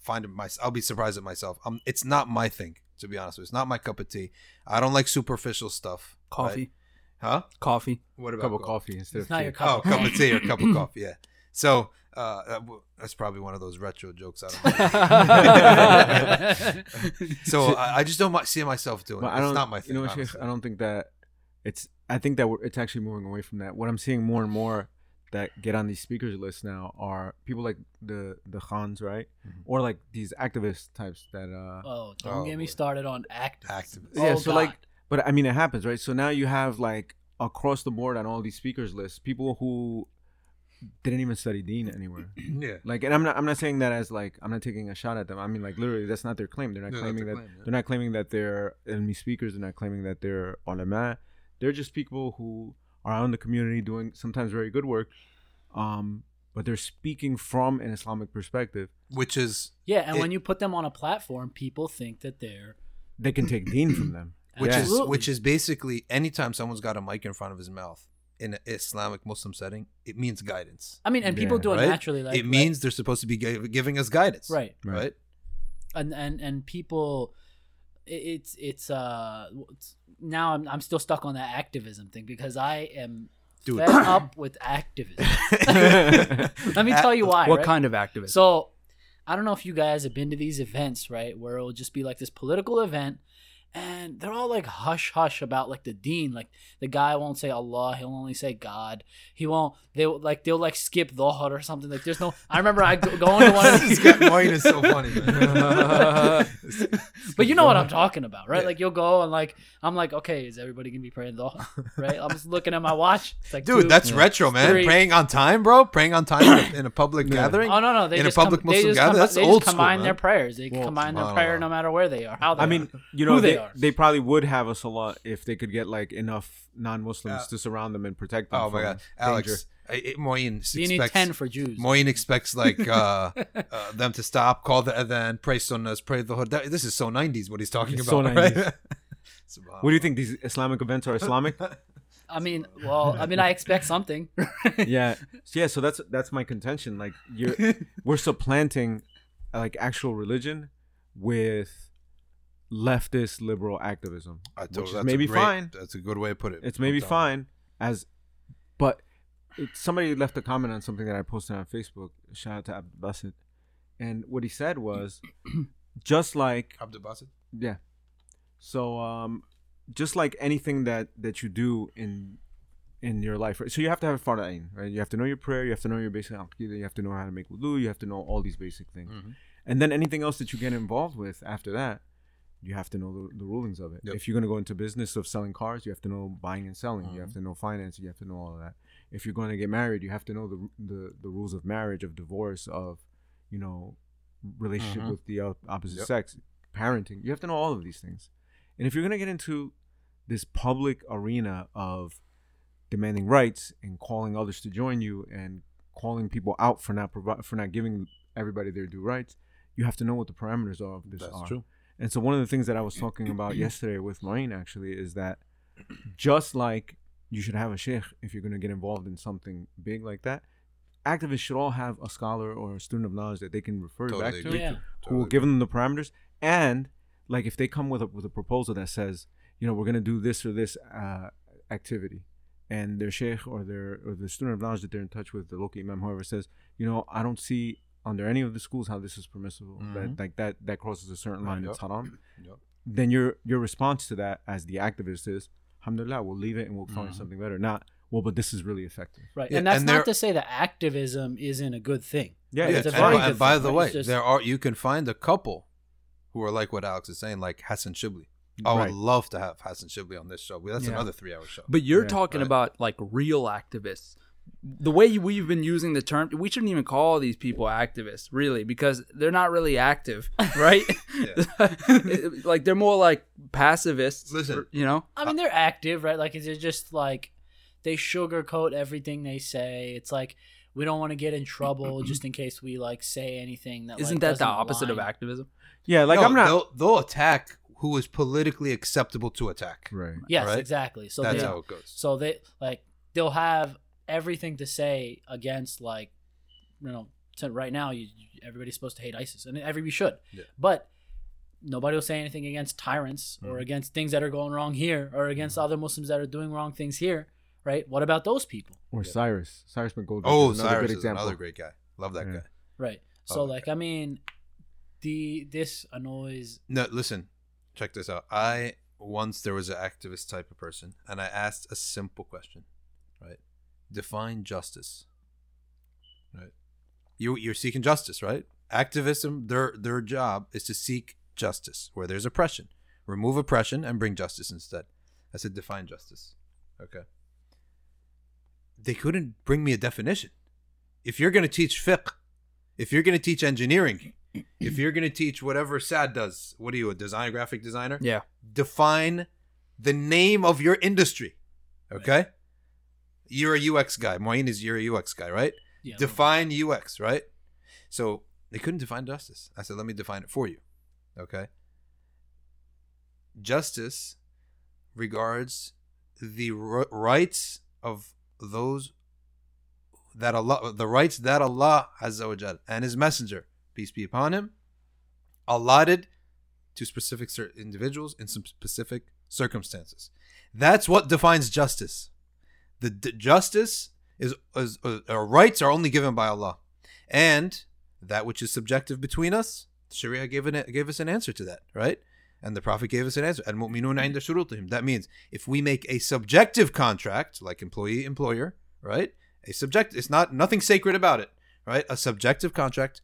find it my. I'll be surprised at myself. Um, it's not my thing, to be honest with you. It's not my cup of tea. I don't like superficial stuff. right? Coffee, huh? coffee. What about cup of coffee? coffee instead It's of not tea. your cup Oh, of cup of tea. tea or cup of coffee. *laughs* Yeah. So uh, that w- that's probably one of those retro jokes. I don't. know. *laughs* so I, I just don't mi- see myself doing But it. I don't. It's not my thing. You know, what, Sheikh, honestly. I don't think that it's. I think that we're, it's actually moving away from that. What I'm seeing more and more that get on these speakers lists now are people like the the Khans, right, Mhm. or like these activist types that. uh oh, don't Oh, get me boy. started on act. Activist. Yeah, Oh, so, like, God. But I mean, it happens, right? So now you have like across the board on all these speakers lists, people who didn't even study deen anywhere. *clears throat* yeah. Like, and I'm not, I'm not saying that as like, I'm not taking a shot at them. I mean, like, literally, that's not their claim. They're not Yeah, claiming that claim, yeah. they're not claiming that they're enemy speakers. They're not claiming that they're ulama. They're just people who are out in the community doing sometimes very good work, um, but they're speaking from an Islamic perspective. Which is Yeah, and It- when you put them on a platform, people think that they're They can take deen from them. Which Yeah. is Absolutely. which is basically anytime someone's got a mic in front of his mouth in an Islamic Muslim setting, it means guidance. I mean, and people Yeah. do it Right? naturally. Like it means they're supposed to be gi- giving us guidance. right, Right. Right. and and and people, it- it's it's uh it's- now I'm I'm still stuck on that activism thing because I am Dude. fed up with activism. *laughs* Let me tell you why. what right? kind of activist? So, I don't know if you guys have been to these events, right, where it'll just be like this political event, and they're all like hush hush about like the deen. Like the guy won't say Allah, he'll only say God. He won't. They will like they'll like skip the hut or something. Like there's no. I remember I go, going to one of this *laughs* these. guy is so funny. *laughs* But you know what I'm *laughs* talking about, right? Yeah. Like you'll go and like I'm like, okay, is everybody gonna be praying the right? I'm just looking at my watch. It's like Dude, two- that's retro, man. three. Praying on time, bro. Praying on time in a, public Yeah. gathering. Oh no no! They in a just public com- Muslim gathering? combi- That's they old just school, combine man. their prayers. They Well, combine their subhanallah. prayer no matter where they are. How they I are. mean, you know, they, they are. they probably would have a salah if they could get like enough non-Muslims Uh, to surround them and protect them. Oh my from god, Alex, danger. I- I- Moin you need ten for Jews. Moin expects like uh, *laughs* uh, them to stop, call the adhan, pray sunnahs, pray the hood. This is so nineties what he's talking It's about. so right? 90s. *laughs* What do you think? These Islamic events are Islamic? *laughs* I mean, well, I mean, I expect something. yeah, yeah. So that's that's my contention. Like you're, we're supplanting like actual religion with leftist liberal activism, I told which you, is that's a maybe great- fine. That's a good way to put it. It's maybe fine as, but it, somebody left a comment on something that I posted on Facebook. Shout out to Abdul and what he said was, *clears throat* just like. Abdul Basit? yeah. So um just like anything that that you do in in your life, right? So you have to have fara'in, right? You have to know your prayer, you have to know your basic aqidah, you have to know how to make wudu, you have to know all these basic things. Mhm. And then anything else that you get involved with after that, you have to know the, the rulings of it. Yep. If you're going to go into business of selling cars, you have to know buying and selling. You Mhm. have to know finance, you have to know all of that. If you're going to get married, you have to know the the, the rules of marriage, of divorce, of you know, relationship Mhm. with the opposite Yep. sex, parenting. You have to know all of these things. And if you're going to get into this public arena of demanding rights and calling others to join you and calling people out for not provi- for not giving everybody their due rights, you have to know what the parameters are of this That's are. true. And so one of the things that I was talking about *clears throat* yesterday with Maureen actually is that just like you should have a sheikh if you're going to get involved in something big like that, activists should all have a scholar or a student of knowledge that they can refer Totally back to agree. Yeah. who will give them the parameters and like if they come with a with a proposal that says you know we're going to do this or this uh, activity and their sheikh or their or the student of knowledge that they're in touch with the local imam whoever says you know i don't see under any of the schools how this is permissible that Mhm. like that that crosses a certain line Right, it's haram Yep. then your your response to that as the activist is alhamdulillah we'll leave it and we'll find Mhm. something better not well but this is really effective Right. Yeah, and that's and not to say that activism isn't a good thing. yeah, Yeah, it's a very by- good and by thing, the way, just- there are you can find a couple who are like what Alex is saying, like Hassan Shibli. I would Right. love to have Hassan Shibli on this show. That's Yeah. another three-hour show. But you're Yeah, talking right. about like real activists. The way we've been using the term, we shouldn't even call these people activists, really, because they're not really active, *laughs* right? *laughs* like they're more like pacifists. Listen. you know. I mean, they're active, right? Like, it's just like they sugarcoat everything they say. It's like we don't want to get in trouble *clears throat* just in case we like say anything that. Isn't like, that the doesn't opposite of activism? yeah like No, i'm not They'll, they'll attack who is politically acceptable to attack. right Yes, right? exactly. So That's they, how it goes. so they like they'll have everything to say against like you know to right now you, you- everybody's supposed to hate ISIS and everybody should, Yeah. but nobody will say anything against tyrants or Mm-hmm. against things that are going wrong here or against other Muslims that are doing wrong things here. Right? What about those people? or cyrus cyrus McGoldrick Oh, is another Cyrus good is example another great guy. Love that Yeah. guy. Right. Oh, So okay. like I mean, the this annoys. No, listen, check this out. I once there was an activist type of person, and I asked a simple question, right? Define justice. Right. You you're seeking justice, right? Activism, their their job is to seek justice where there's oppression. Remove oppression and bring justice instead. I said define justice. Okay. They couldn't bring me a definition. If you're going to teach fiqh, if you're going to teach engineering, if you're going to teach whatever Saad does, what are you, a design graphic designer? Yeah. Define the name of your industry. Okay? You're a UX guy. Moin is you're a UX guy, right? Yeah. Define UX, right? So they couldn't define justice. I said, let me define it for you. Okay? Justice regards the r- rights of those that Allah, the rights that Allah Azza wa Jal and His Messenger, peace be upon Him, allotted to specific individuals in some specific circumstances. That's what defines justice. The d- justice is, is uh, our rights are only given by Allah, and that which is subjective between us, Sharia gave an, gave us an answer to that, right? And the Prophet gave us an answer. Al-mu'minuna inda shurutihim. That means if we make a subjective contract, like employee employer, right? A subject, it's not nothing sacred about it, right? A subjective contract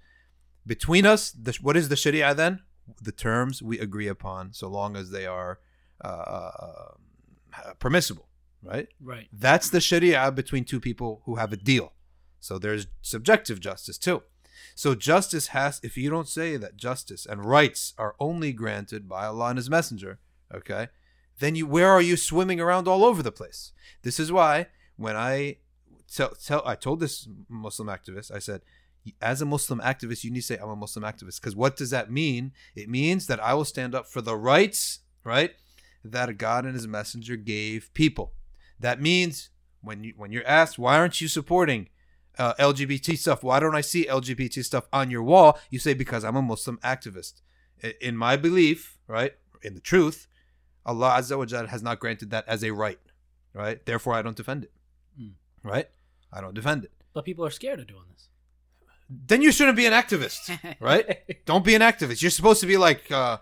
between us. The, what is the Sharia then? The terms we agree upon, so long as they are uh, permissible, right? Right. That's the Sharia between two people who have a deal. So there's subjective justice too. So justice has, if you don't say that justice and rights are only granted by Allah and His Messenger, okay, then you where are you swimming around all over the place? This is why when I tell, tell I told this Muslim activist, I said, as a Muslim activist, you need to say I'm a Muslim activist because what does that mean? It means that I will stand up for the rights, right, that God and His Messenger gave people. That means when you when you're asked why aren't you supporting uh, LGBT stuff, why don't I see LGBT stuff on your wall? You say because I'm a Muslim activist. In my belief, right, in the truth, Allah Azza wa Jal has not granted that as a right, right. Therefore, I don't defend it, Mm. right. I don't defend it. But people are scared of doing this. Then you shouldn't be an activist, *laughs* right? Don't be an activist. You're supposed to be like uh,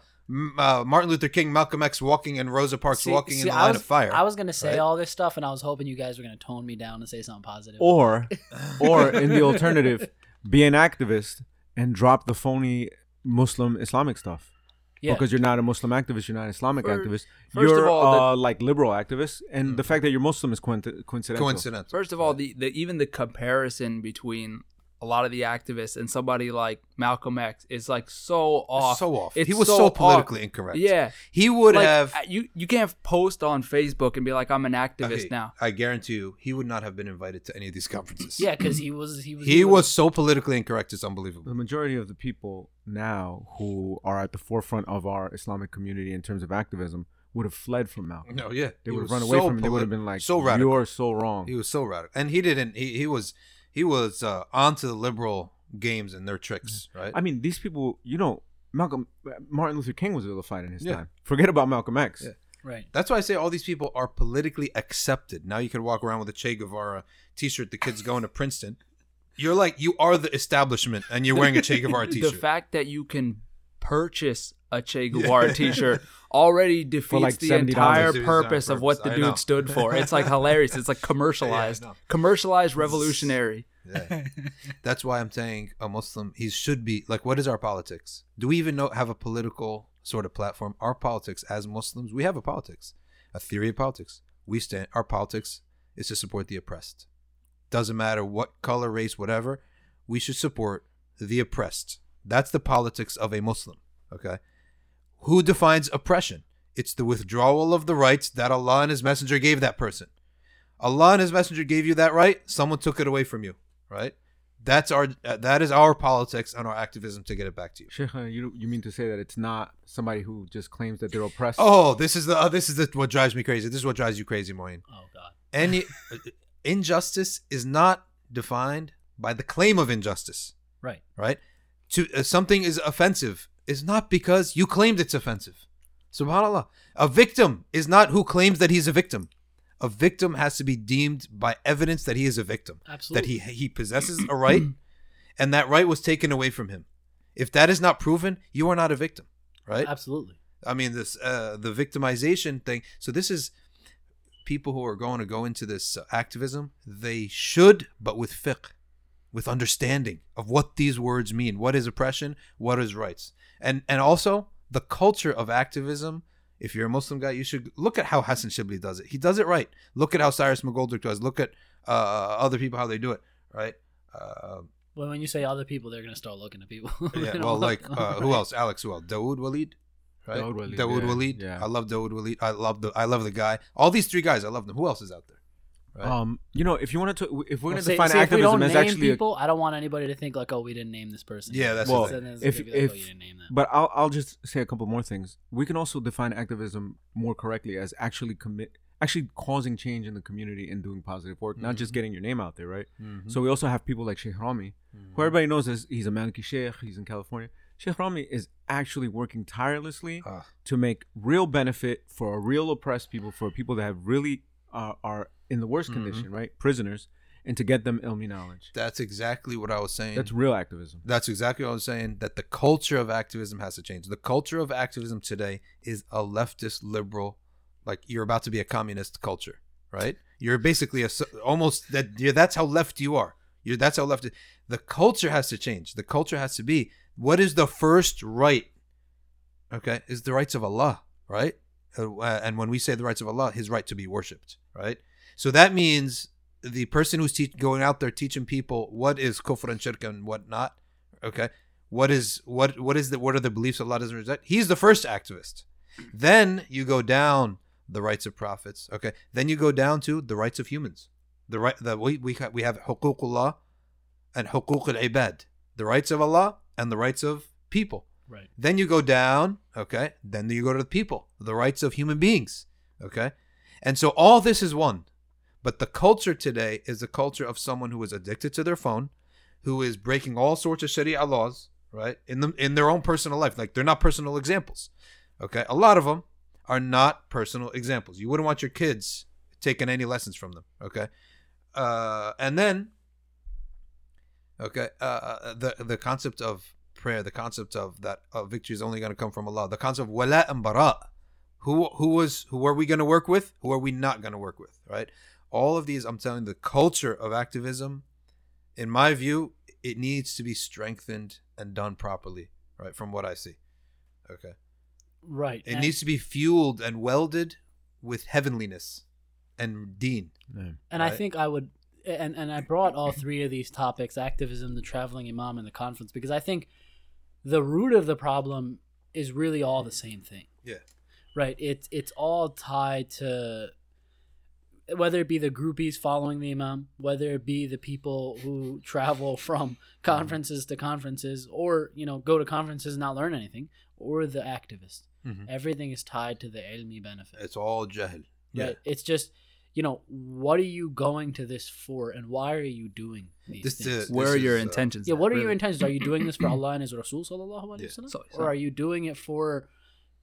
uh, Martin Luther King, Malcolm X walking, and Rosa Parks See- walking see, in the I line was, of fire. I was gonna say right? all this stuff, and I was hoping you guys were gonna tone me down and say something positive. or *laughs* or in the alternative be an activist and drop the phony muslim islamic stuff yeah. because you're not a muslim activist you're not an islamic Fir- activist first you're of all, uh, like liberal activist and the fact that you're muslim is coinc- coincidental Coincidental. First of all, the, the even the comparison between a lot of the activists and somebody like Malcolm X is like so off. so off. It's he was so so, off. politically incorrect. Yeah, he would like, have. uh, you you can't post on Facebook and be like I'm an activist Okay, now. I guarantee you, he would not have been invited to any of these conferences. Yeah, because he was he was he was so politically incorrect. It's unbelievable. The majority of the people now who are at the forefront of our Islamic community in terms of activism would have fled from Malcolm. No, yeah, They he would have run away so from him. They would have been like, so radical. "You're so wrong." He was so radical, and he didn't. He, he was he was uh, onto the liberal games and their tricks, right? I mean, these people, you know, Malcolm, Martin Luther King was vilified in his Yeah. time. Forget about Malcolm X. Yeah. right. That's why I say all these people are politically accepted. Now you can walk around with a Che Guevara T-shirt. The kid's going to Princeton. You're like you are the establishment, and you're wearing a Che Guevara *laughs* T-shirt. The fact that you can purchase a Che Guevara T-shirt already defeats like the entire Defeats the purpose of what the purpose. I know. dude stood for. It's like *laughs* hilarious. It's like commercialized, Yeah, commercialized revolutionary. Yeah. That's why I'm saying a Muslim he should be like what is our politics? Do we even know have a political sort of platform? Our politics as Muslims, we have a politics. A theory of politics. We stand our politics is to support the oppressed. Doesn't matter what color, race, whatever, we should support the oppressed. That's the politics of a Muslim. Okay? Who defines oppression? It's the withdrawal of the rights that Allah and His Messenger gave that person. Allah and His Messenger gave you that right. Someone took it away from you. Right? That's our. Uh, that is our politics and our activism to get it back to you. Sheikh, uh, you you mean to say that it's not somebody who just claims that they're oppressed? Oh, this is the. Uh, this is the, what drives me crazy. This is what drives you crazy, Moin. Oh God. Any *laughs* injustice is not defined by the claim of injustice. Right. Right? To uh, something is offensive is not because you claimed it's offensive. Subhanallah. A victim is not who claims that he's a victim. A victim has to be deemed by evidence that he is a victim. Absolutely. That he he possesses a right *clears throat* and that right was taken away from him. If that is not proven, you are not a victim, right? Absolutely. I mean this uh, the victimization thing. So this is people who are going to go into this activism. They should, but with fiqh, with understanding of what these words mean. What is oppression? What is rights? And and also the culture of activism. If you're a Muslim guy, you should look at how Hassan Shibli does it. He does it right. Look at how Cyrus McGoldrick does. Look at uh, other people how they do it. Right. Uh, Well, when you say other people, they're gonna start looking at people. *laughs* yeah. Well, like uh, who else? Alex. Who else? Dawood Walid. Right. Dawood Walid, Dawood yeah, Walid. yeah. I love Dawood Walid. I love the. I love the guy. All these three guys. I love them. Who else is out there? Right. Um, you know, if you want to, if we're Well, going to define say activism don't as name actually, people, I don't want anybody to think like, oh, we didn't name this person. Yeah, that's Well, thing. Then if- like, oh, if- you didn't name that. but I'll I'll just say a couple more things. We can also define activism more correctly as actually commit, actually causing change in the community and doing positive work, not just getting your name out there, right? Mhm. So we also have people like Sheikh Rami, who everybody knows is he's a Maliki Sheikh, he's in California. Sheikh Rami is actually working tirelessly Ah. to make real benefit for real oppressed people, for people that have really uh, are in the worst condition, right? Prisoners, and to get them ilmi knowledge. That's exactly what I was saying. That's real activism. That's exactly what I was saying. That the culture of activism has to change. The culture of activism today is a leftist, liberal, like you're about to be a communist culture, right? You're basically a so- almost that. Yeah, that's how left you are. You're that's how left. The culture has to change. The culture has to be what is the first right? Okay, is the rights of Allah, right? Uh, and when we say the rights of Allah, His right to be worshipped, right? So that means the person who's teach, going out there teaching people what is kufr and shirk and what not, okay what is what what is the what are the beliefs allah doesn't reject he's the first activist then you go down the rights of prophets okay then you go down to the rights of humans the right the we we, ha- we have huququllah and huquq al-ibad the rights of allah and the rights of people right. then you go down, okay? Then you go to the people, the rights of human beings, okay? And so all this is one. But the culture today is a culture of someone who is addicted to their phone, who is breaking all sorts of Sharia laws, right? In them in their own personal life. Like they're not personal examples. Okay? A lot of them are not personal examples. You wouldn't want your kids taking any lessons from them, okay? Uh and then okay, uh the the concept of prayer, the concept of that uh, victory is only going to come from Allah, the concept of wala and bara. Who who was who are we going to work with? Who are we not going to work with? Right? All of these, I'm telling you, the culture of activism, in my view, it needs to be strengthened and done properly. Right? From what I see. Okay. Right. It And- needs to be fueled and welded with heavenliness and deen. Yeah. And I think I would and and I brought all three of these topics: activism, the traveling imam, and the conference, because I think the root of the problem is really all the same thing. Yeah. Right. It's it's all tied to whether it be the groupies following the imam, whether it be the people who travel *laughs* from conferences to conferences, or you know go to conferences and not learn anything, or the activists. Mhm. Everything is tied to the ilmi benefit. It's all jahl. Yeah. Right? It's just, you know, what are you going to this for, and why are you doing these This things? to- Where are is, your uh, intentions? yeah, then, what are your intentions? Are you doing this for *clears throat* Allah and His Rasul sallallahu alaihi wasallam, So- or are you doing it for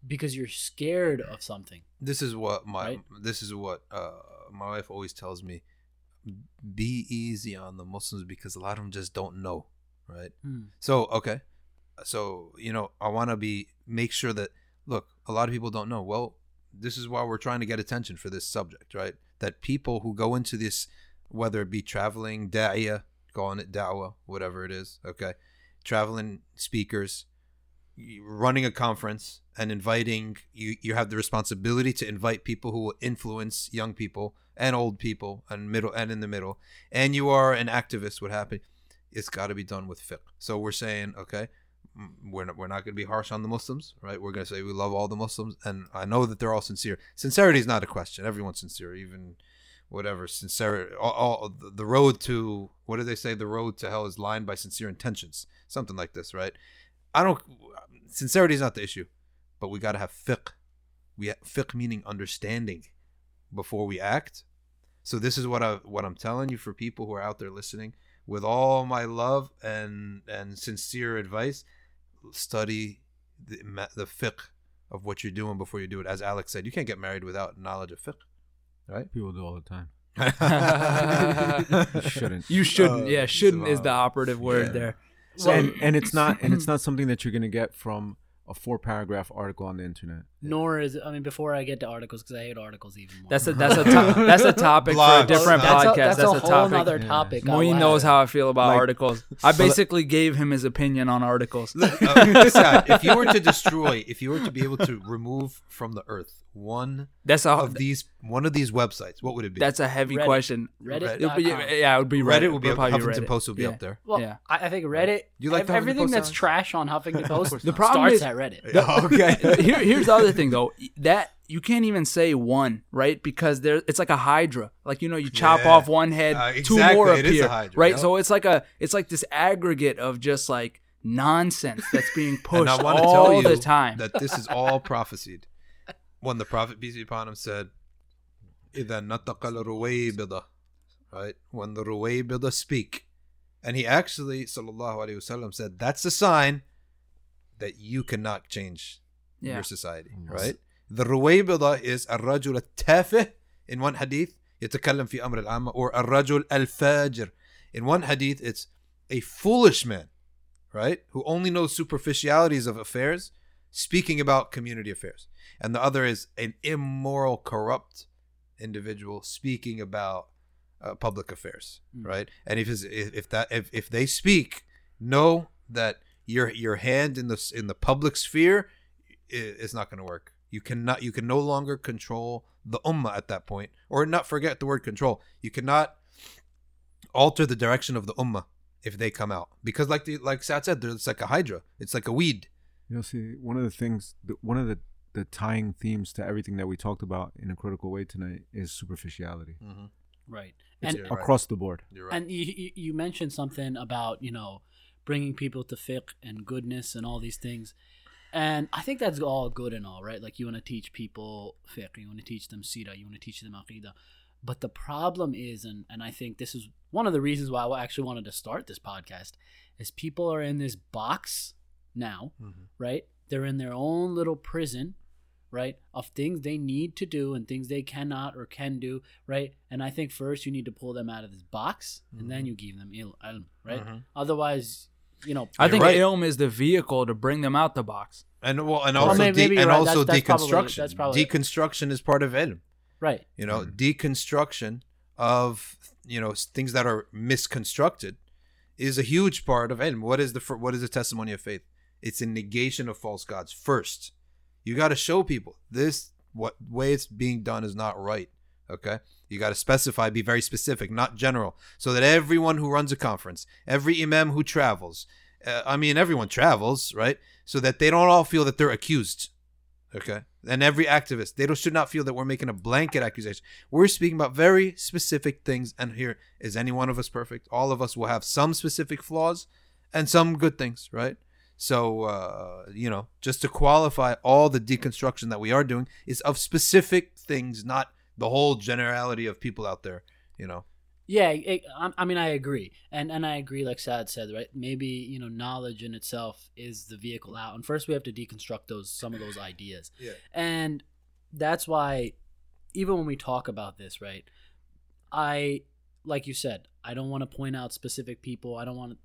because you're scared of something? This is what my Right? this is what uh, my wife always tells me. Be easy on the Muslims because a lot of them just don't know, right? Hmm. So okay, so you know I want to be make sure that look a lot of people don't know. Well, this is why we're trying to get attention for this subject, right? That people who go into this, whether it be traveling da'iyah, calling it da'wah, whatever it is, okay, traveling speakers, running a conference and inviting you you have the responsibility to invite people who will influence young people and old people and middle and in the middle. And you are an activist what happened it's got to be done with fiqh. So we're saying okay mm, we're not, we're not going to be harsh on the muslims right? We're going to say we love all the muslims and i know that they're all sincere. Sincerity is not a question. Everyone's sincere even whatever. Sincerity all, all the- the road to what do they say? The road to hell is lined by sincere intentions. Something like this right I don't. Sincerity is not the issue, but we got to have fiqh. We have, fiqh meaning understanding before we act. So this is what I what I'm telling you for people who are out there listening. With all my love and and sincere advice, study the ma- the fiqh of what you're doing before you do it. As Alex said, you can't get married without knowledge of fiqh, right? People do all the time. *laughs* you shouldn't. You shouldn't. Uh, yeah, shouldn't is the operative word yeah. there. And and it's not and it's *laughs* not something that you're gonna get from a four paragraph article on the internet. Nor is I mean before I get to articles because I hate articles even more. That's a *laughs* that's a to- that's a topic for a different that's podcast. A, that's, that's a, a, whole topic. other topic. Moeen I'll knows how I feel about Like- articles. I basically gave him his opinion on articles. *laughs* Uh, Saad, if you were to *laughs* destroy, if you were to be able to remove from the earth one That's a of these one of these websites, what would it be? that's a heavy Reddit. question. Reddit. It'll be, yeah, it would be Reddit. Reddit will be up. probably Huffington Reddit. Post will be Yeah. up there. Well, Yeah. I, I think Reddit. You like ev- the Huffington everything Post, that's Alex? trash on Huffington Post The problem starts is- at Reddit. okay. Here, here's the other other thing though, that you can't even say one, right? Because there, it's like a hydra. Like you know, you chop yeah. off one head, uh, exactly. two more it appear, hydra, right? Yep. So it's like a, it's like this aggregate of just like nonsense that's being *laughs* pushed all the time. That this is all prophesied. When the prophet peace be upon him said, "Idan nataqal right? When the ruwaybida speak, and he actually, sallallahu alaihi wasallam, said, "That's a sign that you cannot change yeah your society, right? The ruwaybida is الرجل التافه in one hadith يتكلم في أمر العامة or الرجل الفاجر in one hadith it's a foolish man right who only knows superficialities of affairs speaking about community affairs and the other is an immoral corrupt individual speaking about uh, public affairs Mm. right and if is if, if that if, if they speak know that your your hand in the s- in the public sphere i- is not going to work you cannot you can no longer control the ummah at that point or not forget the word control you cannot alter the direction of the ummah if they come out because like the like Saad said there's like a hydra it's like a weed You know, see, one of the things, the, one of the the tying themes to everything that we talked about in a critical way tonight is superficiality mm-hmm. Right. It's And You're right. across the board. you're right and you, you you mentioned something about you know bringing people to fiqh and goodness and all these things and i think that's all good and all right? Like you want to teach people fiqh you want to teach them sira you want to teach them aqidah. But the problem is and, and i think this is one of the reasons why i actually wanted to start this podcast is people are in this box now Mhm. right? They're in their own little prison right of things they need to do and things they cannot or can do right? And i think first you need to pull them out of this box and then you give them il- ilm right? Mhm. otherwise you know I think right. ilm is the vehicle to bring them out the box. And well and Well, also maybe- de- maybe and right. also That's- that's probably- deconstruction. that's probably- deconstruction is part of ilm right. You know mm-hmm. deconstruction of you know things that are misconstructed is a huge part of ilm what is the what is the testimony of faith? It's a negation of false gods first. You got to show people this what way it's being done is not right Okay, you got to specify, be very specific, not general, so that everyone who runs a conference, every imam who travels, uh, I mean, everyone travels, right? So that they don't all feel that they're accused. Okay, and every activist, they should not feel that we're making a blanket accusation. We're speaking about very specific things, and here is any one of us perfect? All of us will have some specific flaws and some good things, right? So, uh, you know, just to qualify, all the deconstruction that we are doing is of specific things, not the whole generality of people out there, you know. Yeah, it, I, I mean, I agree, and and I agree. Like Saad said, right? Maybe you know, knowledge in itself is the vehicle out, and first we have to deconstruct those some of those ideas. Yeah. And that's why, even when we talk about this, right? I, like you said, I don't want to point out specific people. I don't want to.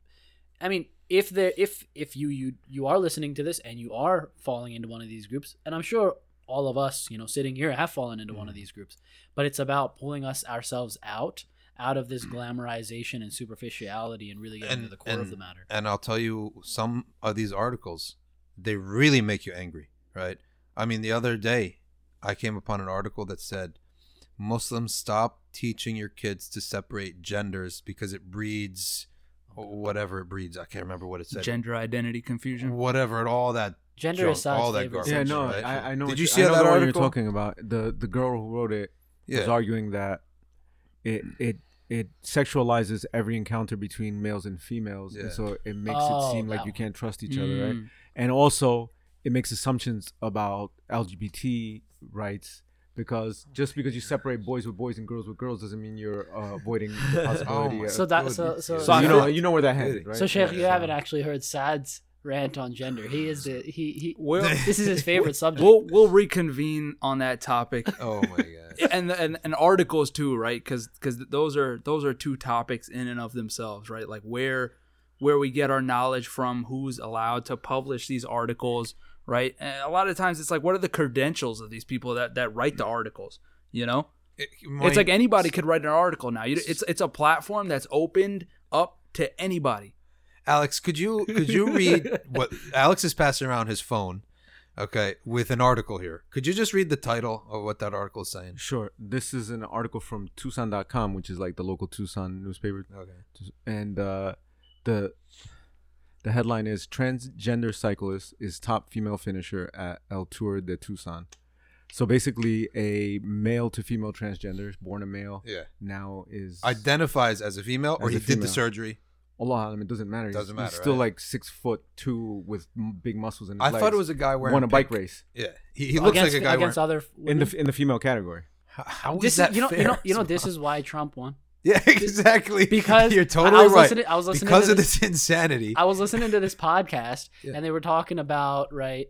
I mean, if there, if if you you you are listening to this and you are falling into one of these groups, and I'm sure all of us, you know, sitting here have fallen into one of mm. these groups, but it's about pulling us ourselves out out of this mm. glamorization and superficiality and really getting to the core of the matter. And I'll tell you, some of these articles, they really make you angry, right? I mean, the other day, I came upon an article that said, Muslims stop teaching your kids to separate genders because it breeds oh, whatever it breeds. I can't remember what it said. Gender identity confusion. Whatever, and all that. Gender junk, is Saad's all that garbage. Yeah, subject. no, right? I, I know. Did what you see I know that the article? you're talking about? The the girl who wrote it was arguing that it it it sexualizes every encounter between males and females, Yeah. and so it makes Oh, it seem like that you can't trust each other, right? Mm. And also, it makes assumptions about LGBT rights because just because you separate boys with boys and girls with girls doesn't mean you're uh, avoiding the *laughs* possibility. my of, So that so so, so you know you know where that headed, right? so Sheikh, Yeah, you so- haven't actually heard Saad's rant on gender. He is the he he. *laughs* Well, *laughs* This is his favorite *laughs* subject. we'll we'll reconvene on that topic Oh my god. and, and and articles too, right? Because because those are those are two topics in and of themselves, right? Like where where we get our knowledge from, who's allowed to publish these articles, right? And a lot of times it's like, what are the credentials of these people that that write the articles? You know, It- it's like anybody could write an article now. You, it's it's a platform that's opened up to anybody. Alex, could you could you read *laughs* what Alex is passing around his phone, okay, with an article here. Could you just read the title of what that article is saying? Sure. This is an article from Tucson.com, which is like the local Tucson newspaper. Okay. And uh, the the headline is Transgender Cyclist is top female finisher at El Tour de Tucson. So basically, a male to female transgender, born a male, Yeah. now is. Identifies as a female or As he a did the surgery. Allah, I mean, it doesn't matter. He's- Doesn't he's matter, still right? like six foot two with m- big muscles in his I legs. thought it was a guy wearing won a bike pink. race Yeah. He, he looks against, like a guy against wearing other in women. the in the female category. How- How is this that is, you know you know you know *laughs* this is why Trump won Yeah, exactly. *laughs* because you're totally I was right. listening- I was listening because to of this- this insanity. I was listening to this podcast Yeah. and they were talking about right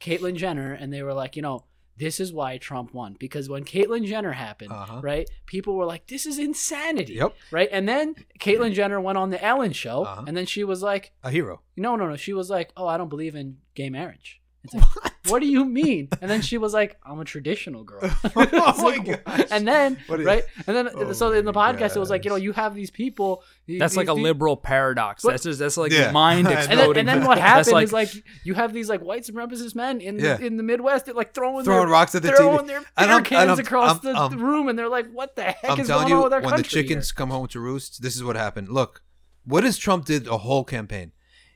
Caitlyn Jenner and they were like, you know, this is why Trump won because when Caitlyn Jenner happened, Uh-huh. right, people were like, this is insanity, Yep. right? And then Caitlyn Jenner went on the Ellen show Uh-huh. and then she was like, a hero. no, no, no, she was like, oh, I don't believe in gay marriage. It's like, what *laughs* do you mean? And then she was like, I'm a traditional girl. *laughs* *laughs* Oh It's my like, gosh. And then, What is- right? And then, Oh so in the my podcast, it was like, you know, you have these people. That's like a these- liberal paradox. But- that's just that's like Yeah. mind And then- and then, exploding. and then what happened like, is like you have these like white supremacist men in Yeah. the, in the Midwest that like throwing Throwing their, rocks at the throwing TV. their And beer I'm- and cans I'm- across I'm- the I'm- room, and they're like, "What the heck I'm is telling going on you, with our when the country?" chickens come home to roost, this is what happened. Look, what does Trump did a whole campaign?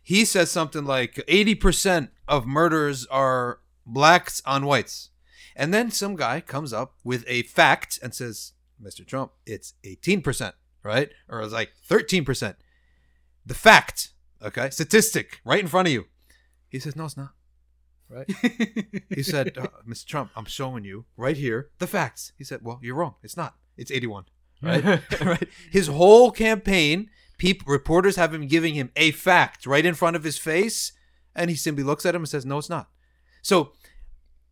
He says something like 80% of murders are blacks on whites. And then some guy comes up with a fact and says, Mr. Trump, it's 18%, right? Or it's like 13%. The fact, okay, statistic right in front of you. He says, no, it's not. Right? *laughs* he said, uh, Mr. Trump, I'm showing you right here the facts. He said, well, you're wrong. It's not. It's 81. Right? *laughs* *laughs* right. His whole campaign, people, reporters have him giving him a fact right in front of his face, and he simply looks at him and says, "No, it's not." So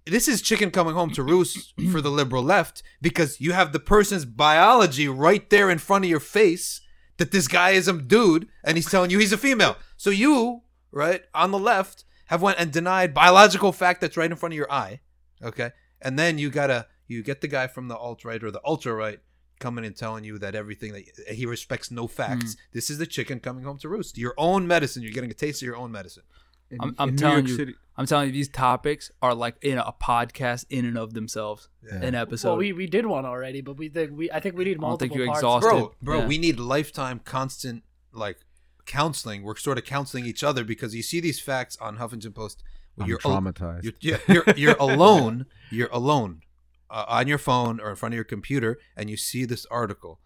this is chicken coming home to roost *clears throat* for the liberal left because you have the person's biology right there in front of your face that this guy is a dude and he's telling you he's a female. So you, right, on the left have went and denied biological fact that's right in front of your eye. Okay? And then you gotta you get the guy from the alt right or the ultra right coming and telling you that everything that eh, he respects no facts. Mm. This is the chicken coming home to roost. Your own medicine. You're getting a taste of your own medicine. in, I'm- I'm in telling you, City, I'm telling you, these topics are like in a podcast in and of themselves. Yeah. An episode. well, we, we did one already, but we think we I think we need multiple. I don't think multiple you parts. exhausted. bro, bro, Yeah. we need lifetime constant like counseling. We're sort of counseling each other because you see these facts on Huffington Post. I'm you're al- traumatized. You're, yeah, you're, you're *laughs* alone. You're alone uh, on your phone or in front of your computer, and you see this article,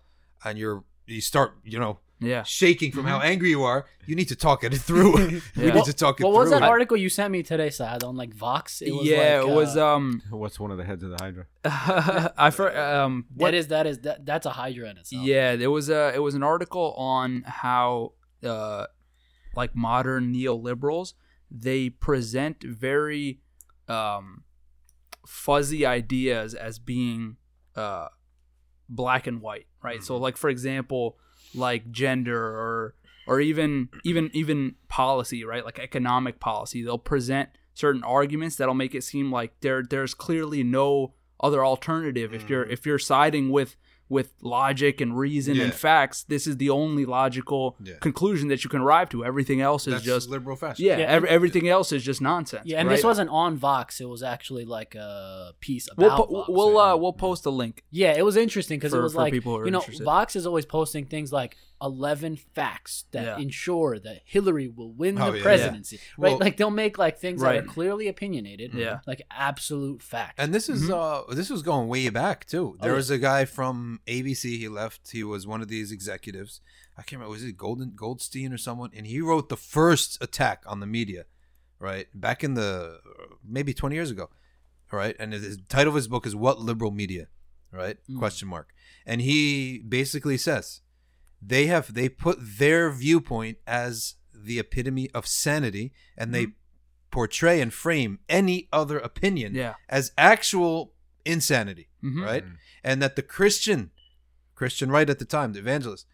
and you're you start you know yeah. shaking from how angry you are. You need to talk it *laughs* through. *laughs* *laughs* we Yeah. need to talk it What through. was that article you sent me today, Saad, on like Vox? It was yeah, like, it was uh, um What's one of the heads of the Hydra? I for um what that is that is that that's a Hydra in itself. Yeah, there was a it was an article on how uh like modern neoliberals they present very um fuzzy ideas as being uh black and white, right? So like for example, like gender or or even even even policy, right? Like economic policy. They'll present certain arguments that'll make it seem like there there's clearly no other alternative. If you're if you're siding with with logic and reason Yeah. and facts, this is the only logical Yeah. conclusion that you can arrive to. Everything else is That's just liberal fashion. yeah, Yeah, ev- everything else is just nonsense. Yeah, and right? this wasn't on Vox. It was actually like a piece We'll po- Vox. we'll right? uh, we'll post a link. Yeah, it was interesting because it For- was for like people who are you know interested. Vox is always posting things like eleven facts that Yeah. ensure that Hillary will win Oh, the yeah. presidency. Right? Well- like they'll make like things that are clearly opinionated, Yeah. like absolute facts. And this is uh this was going way back too. There Oh, yeah. was a guy from ABC. He left. He was one of these executives. I can't remember. Was it Golden Goldstein or someone? And he wrote the first attack on the media, right back in the maybe twenty years ago, right? And his title of his book is "What Liberal Media," right? Mm. Question mark. And he basically says they have they put their viewpoint as the epitome of sanity, and they portray and frame any other opinion Yeah. as actual insanity, Mhm. right? And that the Christian, Christian right at the time, the evangelist,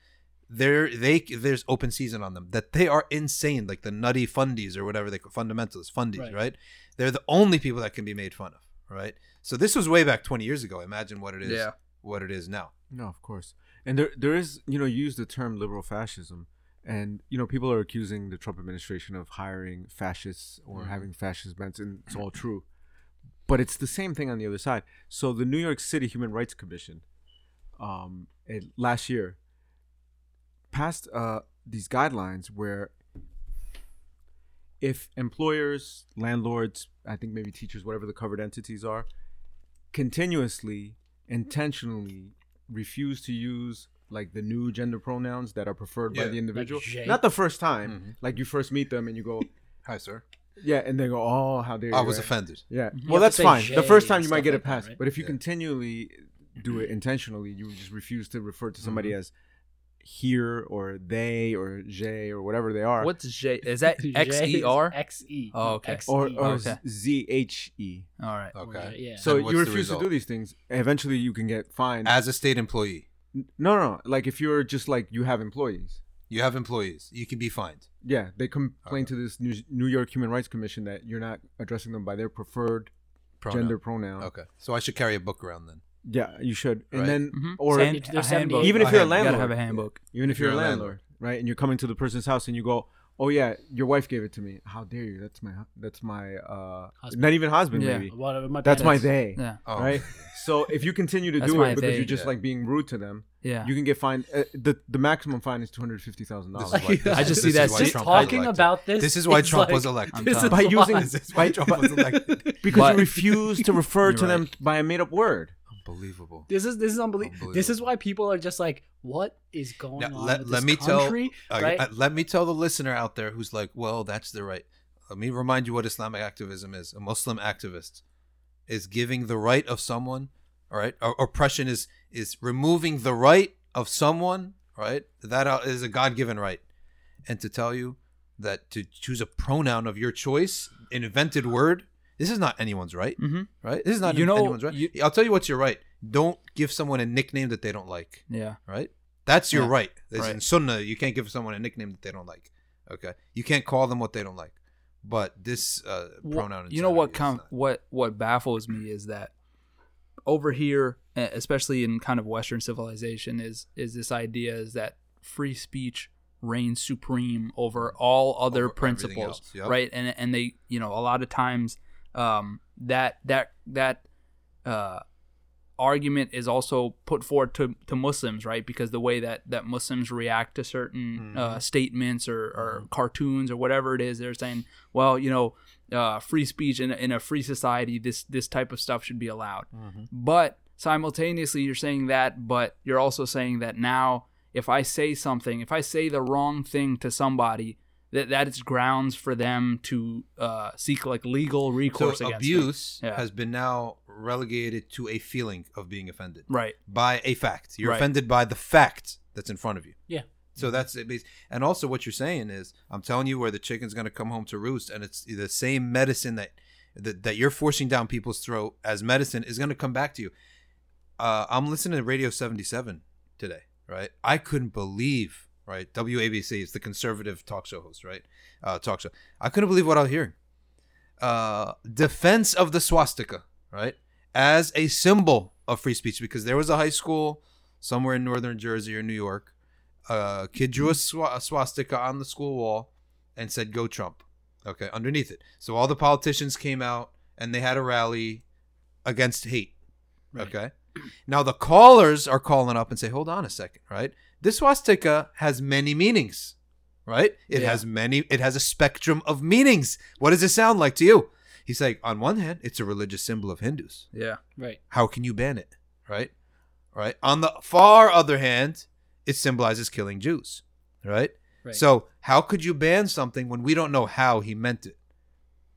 they're they there's open season on them that they are insane, like the nutty fundies or whatever they call fundamentalists, fundies, Right. right. They're the only people that can be made fun of, right? So this was way back 20 years ago. Imagine what it is, Yeah. what it is now. No, of course. And there there is, you know, you use the term liberal fascism and you know, people are accusing the Trump administration of hiring fascists or Mhm. having fascist bents and it's all true. But it's the same thing on the other side. So the New York City Human Rights Commission um it, last year passed uh these guidelines where if employers, landlords, I think maybe teachers, whatever the covered entities are, continuously, intentionally refuse to use like the new gender pronouns that are preferred by Yeah. the individual. Jay. Not the first time. Mhm. Like you first meet them and you go, *laughs* Hi, sir. yeah, and they go, oh, how dare you. I was right? offended. Yeah. You Well, have that's to say fine. The Jay first time and you might stuff get like it that, passed, right? but if you Yeah. continually do it intentionally, you just refuse to refer to somebody Mm-hmm. as here or they or J or whatever they are, What's J? Is that *laughs* Jay X is E R? X E. Oh, okay. X or, E. or Okay. Z H E. All right. Okay. Yeah. So you refuse to do these things. Eventually, you can get fined. As a state employee, no, no, no. Like if you're just like you have employees. you have employees. You can be fined. Yeah, they complain to this New, New York Human Rights Commission that you're not addressing them by their preferred Pronoun. gender pronoun. Okay. So I should carry a book around then. Yeah, you should. And Right. then, Mhm. or Sand- there's a handbook. even if you're a handbook. you gotta landlord, have a handbook. even if If you're a you're a landlord, right, and you're coming to the person's house and you go, "Oh yeah, your wife gave it to me. How dare you? That's my, hu- that's my, uh, Husband. not even husband, Yeah. maybe. What, it might be That's my this. they, Yeah. Oh. right? *laughs* So if you continue to That's do my it because they. you're just Yeah. like being rude to them, Yeah. you can get fined. Uh, the the maximum fine is two hundred fifty thousand This is dollars. why- this I just this see is that why Just Trump was talking elected. about this. This is why is Trump like- was elected. This is by using why. This is why Trump was elected. *laughs* because But- you refuse to refer to You're them by a made up word. Unbelievable. This is this is unbelievable. This is why people are just like, what is going Now, on let, let this me country? tell uh, right? uh, let me tell the listener out there who's like, well, that's the right. Let me remind you what Islamic activism is. A Muslim activist is giving the right of someone. All right, or, oppression is is removing the right of someone. Right, that uh, a God given right, and to tell you that to choose a pronoun of your choice, an invented word. This is not anyone's right, Mm-hmm. right? This is not You know, anyone's right. you- I'll tell you what's your right. Don't give someone a nickname that they don't like Yeah. right? That's your Yeah. right. As Right. in Sunnah, you can't give someone a nickname that they don't like. Okay, you can't call them what they don't like. But this uh, pronoun, you know what com- what what baffles me is that over here especially in kind of western civilization is is this idea is that free speech reigns supreme over all other Over principles, yep. right? And and they, you know, a lot of times um, that that that uh, argument is also put forward to, to Muslims, right? Because the way that, that Muslims react to certain Mm-hmm. uh, statements or, or cartoons or whatever it is, they're saying, well, you know, uh, free speech in a, in a free society, this this type of stuff should be allowed. Mm-hmm. But simultaneously, you're saying that, but you're also saying that now, if I say something, if I say the wrong thing to somebody, that that is grounds for them to uh, seek like legal recourse So against abuse Yeah. has been now relegated to a feeling of being offended. Right. by a fact. You're Right. offended by the fact that's in front of you. Yeah. So that's it. And also, what you're saying is, I'm telling you where the chicken's going to come home to roost, and it's the same medicine that that, that you're forcing down people's throat as medicine is going to come back to you. Uh, I'm listening to Radio 77 today, right? I couldn't believe, right? WABC is the conservative talk show host, right? Uh, talk show. I couldn't believe what I was hearing. Uh, defense of the swastika, right? As a symbol of free speech, because there was a high school somewhere in northern Jersey or New York. A kid drew a, swa- a swastika on the school wall and said, Go Trump. Okay, underneath it. So all the politicians came out and they had a rally against hate. Right. Okay. Now the callers are calling up and say, Hold on a second, right? This swastika has many meanings, right? It Yeah. has many, it has a spectrum of meanings. What does it sound like to you? He's like, On one hand, it's a religious symbol of Hindus Yeah. Right. how can you ban it right right on the far other hand it symbolizes killing jews right, Right. so how could you ban something when we don't know how he meant it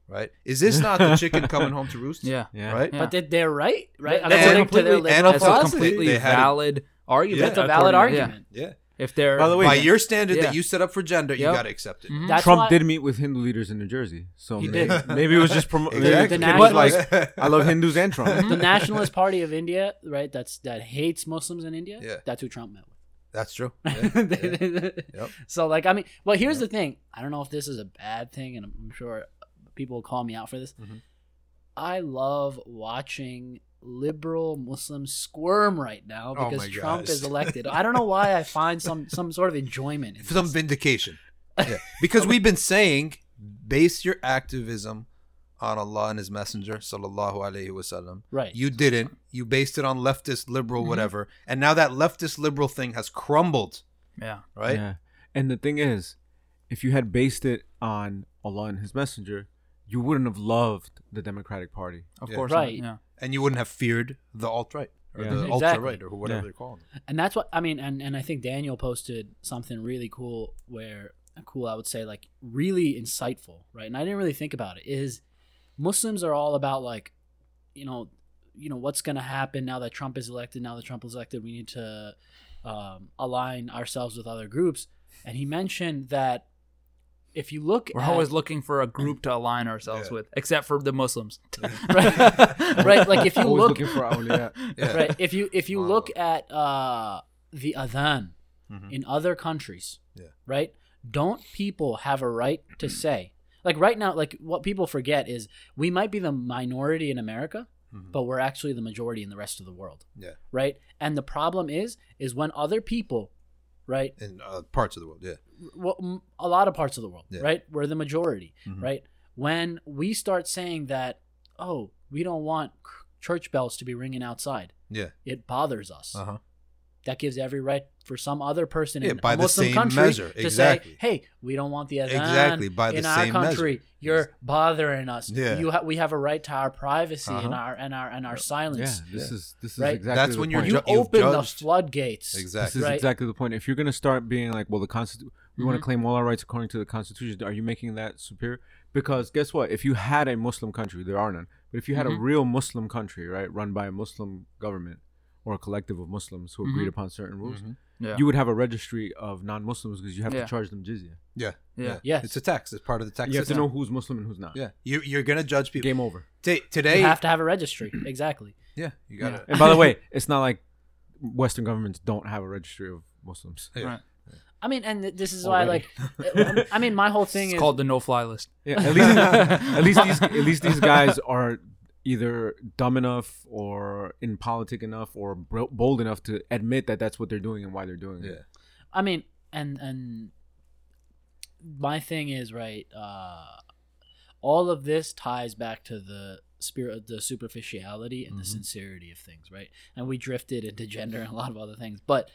right is this not the chicken *laughs* coming home to roost Yeah. Yeah. right Yeah. But they, they're right, right? That's a According to their completely, liberal and that's a completely They had it- valid argument. That's a valid according- yeah. argument. yeah If they're By the way, by your standard Yeah. that you set up for gender you Yep. got to accept it Mhm. That's Trump why- did meet with Hindu leaders in New Jersey, so He maybe, did. maybe it was just promo- maybe Exactly. the The kid was nationalist- like, I love Hindus and Trump. the *laughs* Nationalist Party of India, right? That's that hates Muslims in India. Yeah. That's who Trump met with. that's true *laughs* Yeah, yeah. Yep. So like I mean, well here's the thing. I don't know if this is a bad thing, and I'm sure people will call me out for this. Mhm. I love watching liberal Muslims squirm right now Oh because my Trump gosh. is elected. I don't know why I find some some sort of enjoyment. In some this. vindication *laughs* yeah. because we've been saying base your activism on Allah and His Messenger, sallallahu alaihi wasallam. Right. You didn't. You based it on leftist, liberal, Mm-hmm. whatever, and now that leftist, liberal thing has crumbled. yeah. Right? Yeah. And the thing is, if you had based it on Allah and His Messenger, you wouldn't have loved the Democratic Party. Of Yeah. course. Right. Not. Yeah. And you wouldn't have feared the alt right or Yeah. the Exactly. ultra right or whatever Yeah. they're calling it. and that's what I mean. And and I think Daniel posted something really cool where cool I would say like really insightful, right? And I didn't really think about it. Is Muslims are all about like, you know, you know what's going to happen now that Trump is elected. Now that Trump is elected, we need to um, align ourselves with other groups. And he mentioned that if you look, We're at, always looking for a group to align ourselves Yeah. with, except for the Muslims. *laughs* *laughs* right, right, like if you Always look looking for awliya. *laughs* Yeah. right if you if you Wow. look at uh the adhan Mhm. in other countries Yeah. right don't people have a right to say like right now like what people forget is we might be the minority in america Mhm. but we're actually the majority in the rest of the world Yeah. right and the problem is is when other people right In uh, parts of the world, yeah. well, a lot of parts of the world, Yeah. right? We're the majority, Mhm. right? When we start saying that, oh, we don't want church bells to be ringing outside, Yeah. it bothers us. Uh huh. That gives every right for some other person Yeah, in by a the Muslim same country measure, to exactly. say, "Hey, we don't want the adhan Exactly, by the in our country. measure. You're bothering us. Yeah. You ha- we have a right to our privacy and Uh-huh. our and our and our Yeah, silence. this Yeah. is this is Right? exactly That's the when you're point. You ju- you've open the judged- floodgates. This Exactly. is Right. exactly the point. If you're gonna start being like, well, the constitution, we want Mhm. to claim all our rights according to the Constitution, are you making that superior? Because guess what? If you had a Muslim country, there are none. But if you had Mhm. a real Muslim country, right, run by a Muslim government or a collective of Muslims who agreed Mm-hmm. Mhm. upon certain rules, Mhm. Yeah. you would have a registry of non-Muslims because you have Yeah. to charge them jizya. Yeah. Yeah. Yes. It's a tax. It's part of the tax you have to know who's Muslim and who's not. Yeah. You, you're going to judge people. Game over. Ta- today. You have to have a registry. *clears throat* exactly. yeah. You got it. And by the *laughs* way, it's not like Western governments don't have a registry of Muslims. Yeah. Right. I mean, and th- this is why, Already. like, I mean, my whole thing It's is called the no-fly list. Yeah, at least *laughs* at least these at least these guys are either dumb enough or in politic enough or bold enough to admit that that's what they're doing and why they're doing Yeah. it. I mean, and and my thing is right. Uh, all of this ties back to the spirit, the superficiality, and the Mhm. sincerity of things, right? And we drifted into gender and a lot of other things, but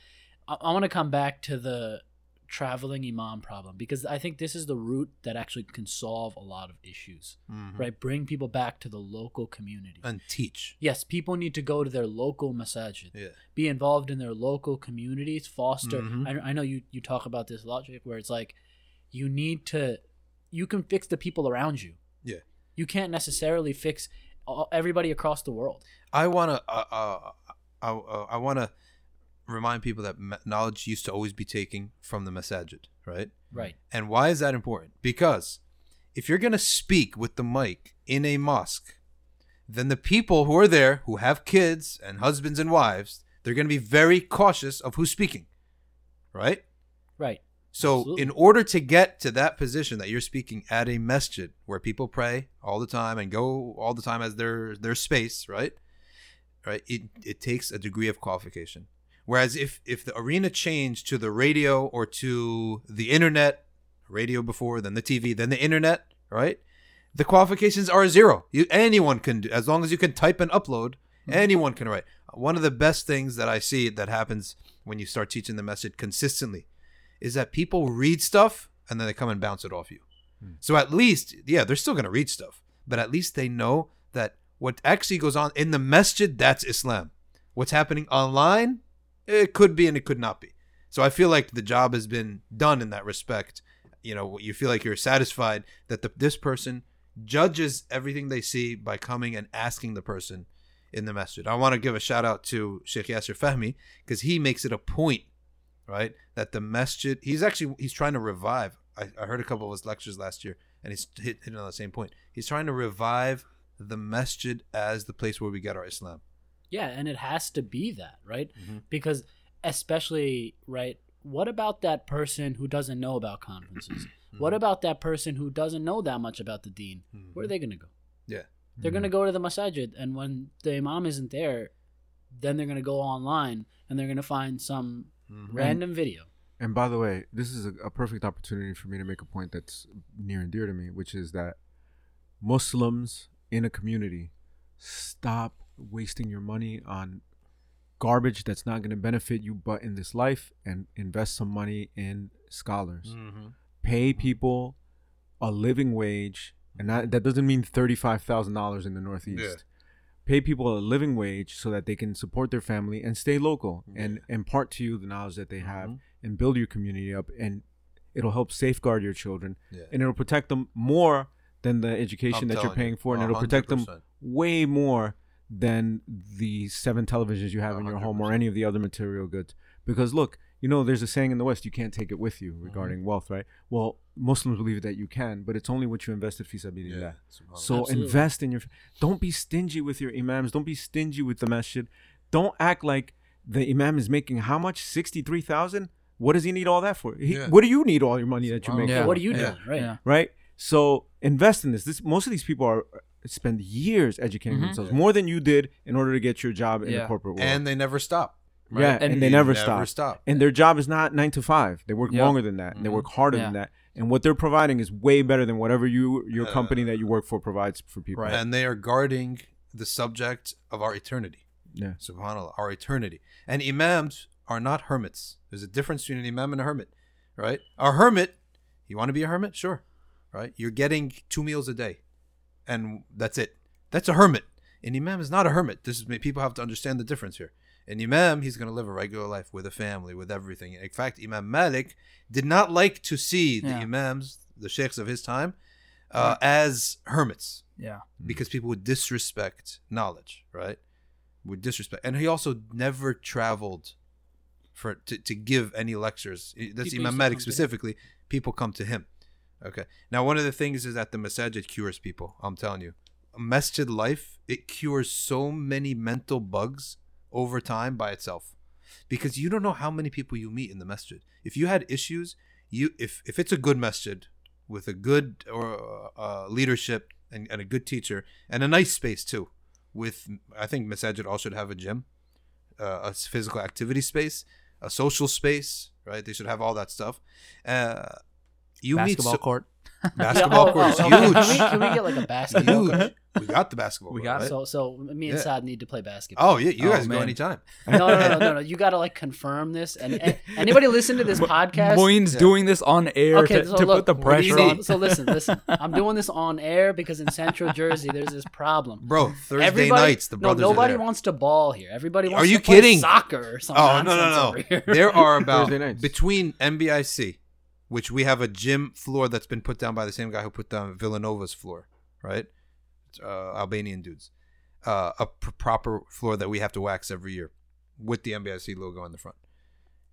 I, I want to come back to the traveling imam problem because I think this is the root that actually can solve a lot of issues, Mhm. right? Bring people back to the local community. And teach. yes, people need to go to their local masajid Yeah. be involved in their local communities, foster. Mhm. I, I know you, you talk about this logic where it's like you need to, you can fix the people around you. Yeah. You can't necessarily fix all, everybody across the world. I want to uh, uh, I, uh, I want to remind people that knowledge used to always be taken from the masajid, right? Right. And why is that important? Because if you're going to speak with the mic in a mosque, then the people who are there who have kids and husbands and wives, they're going to be very cautious of who's speaking. Right? Right. So, Absolutely. in order to get to that position that you're speaking at a masjid where people pray all the time and go all the time as their their space, right? Right? It it takes a degree of qualification. Whereas if if the arena changed to the radio or to the internet, radio before, then the TV, then the internet, right? The qualifications are zero. You anyone can do as long as you can type and upload, mm-hmm. anyone can write. One of the best things that I see that happens when you start teaching the message consistently is that people read stuff and then they come and bounce it off you. Hmm. So at least, yeah, they're still going to read stuff, but at least they know that what actually goes on in the masjid, that's Islam. What's happening online, it could be and it could not be. So I feel like the job has been done in that respect. You know, you feel like you're satisfied that the, this person judges everything they see by coming and asking the person in the masjid. I want to give a shout out to Sheikh Yasser Fahmi because he makes it a point right? That the masjid, he's actually he's trying to revive. I, I heard a couple of his lectures last year, and he's hit, hitting on the same point. He's trying to revive the masjid as the place where we get our Islam. Yeah, and it has to be that, right? Mhm. Because especially, right, what about that person who doesn't know about conferences? *clears throat* What Mhm. about that person who doesn't know that much about the deen? Mhm. Where are they going to go? Yeah. They're going to go to the masajid, and when the imam isn't there, then they're going to go online and they're going to find some Mhm. random video. And by the way, this is a, a perfect opportunity for me to make a point that's near and dear to me, which is that Muslims in a community stop wasting your money on garbage that's not going to benefit you but in this life and invest some money in scholars. Mhm. Pay people a living wage, and that, that doesn't mean $35,000 in the Northeast. Yeah. Pay people a living wage so that they can support their family and stay local and impart to you the knowledge that they have Mhm. and build your community up and it'll help safeguard your children Yeah. and it'll protect them more than the education I'm that you're you, paying for and a it'll protect them way more than the seven televisions you have A in your home or any of the other material goods because look you know there's a saying in the west you can't take it with you Mm-hmm. regarding wealth right well muslims believe that you can but it's only what you invested fi sabilillah Yeah. so Absolutely. invest in your. Don't be stingy with your imams. Don't be stingy with the masjid. Don't act like the imam is making how much? Sixty three thousand. What does he need all that for? He, Yeah. What do you need all your money that you make? Yeah. What do you Yeah. doing, right? Yeah. Right. So invest in this. This most of these people are spend years educating Mhm. themselves more than you did in order to get your job in the corporate world. and they never stop. Right? Yeah, and they never stop. stop. and their job is not nine to five. They work Yeah. longer than that. and They work harder Yeah. than that. And what they're providing is way better than whatever you your Uh, company that you work for provides for people. Right. And they are guarding the subject of our eternity. Yeah. Subhanallah, our eternity. And imams are not hermits. There's a difference between an imam and a hermit, right? A hermit, you want to be a hermit? Sure. Right? You're getting two meals a day, and that's it. That's a hermit. An imam is not a hermit. This is people have to understand the difference here. An imam, he's going to live a regular life with a family, with everything. In fact, Imam Malik did not like to see the Yeah. imams, the sheikhs of his time, uh, as hermits Yeah. because people would disrespect knowledge, right? Would disrespect, and he also never traveled for to, to give any lectures. That's People Imam Malik come to him. specifically. People come to him. Okay. Now, one of the things is that the masajid cures people. I'm telling you, masjid life it cures so many mental bugs over time by itself, because you don't know how many people you meet in the masjid. If you had issues, you if if it's a good masjid with a good or uh, leadership and, and a good teacher and a nice space too. With I think masajid all should have a gym, uh, a physical activity space, a social space. Right, they should have all that stuff. Uh, you meet basketball so- court. *laughs* basketball Yeah, oh, court is oh, huge. Can we, can we get like a basketball? court? huge. We got the basketball. We court, got it. right? So so me and Yeah. Saad need to play basketball. Oh yeah, you Oh, guys go anytime. *laughs* no, no, no, no, no! You gotta like confirm this. And, and *laughs* anybody listen to this podcast? Moin's Yeah. doing this on air Okay, to, so to look, put the what do you pressure on. So listen, listen. I'm doing this on air because in Central Jersey there's this problem. Bro, Thursday Everybody, nights the no, nobody are there. wants to ball here. Everybody wants Are you to play kidding? soccer or some Oh no nonsense no no! over here. There are about between NBIC, which we have a gym floor that's been put down by the same guy who put down Villanova's floor, right? Uh, Albanian dudes, uh, a pr- proper floor that we have to wax every year with the NBIC logo on the front.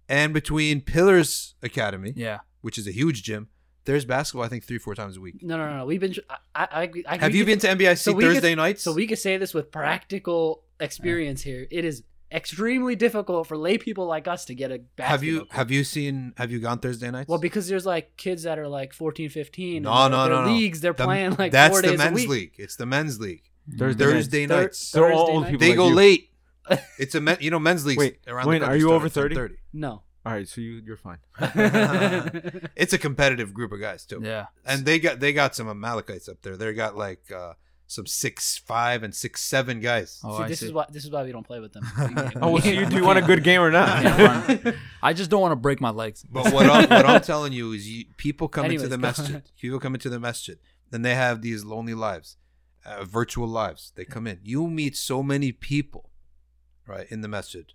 And between Pillars Academy, Yeah. which is a huge gym, there's basketball. I think three four times a week. No, no, no, no. We've been. I, I, I, Have you could- been to NBIC so we could- Thursday nights? So we could say this with practical experience here. It is extremely difficult for lay people like us to get a basketball. have you court. have you seen have you gone Thursday nights? Well, because there's like kids that are like 14, 15. No, and no, their no, no. leagues, they're The- playing like that's four the days a men's week. league. It's the men's league. Thursday, Thursday Thur- nights. They're all old people. They like go you. late. *laughs* It's a men, you know men's leagues Wait, around Wayne, the are you over 30 30? No. All right, so you you're fine. *laughs* *laughs* It's a competitive group of guys too, Yeah. and they got they got some Amalekites up there. They got like uh, some six five and six seven guys. Oh, see, I this see. is why this is why we don't play with them. *laughs* Oh, so you, do *laughs* you want a good game or not? Yeah. I just don't want to break my legs. But what I'm, what I'm *laughs* telling you is, you, people come Anyways, into the go masjid. People come into the masjid, then they have these lonely lives, uh, virtual lives. They come in. You meet so many people, right, in the masjid.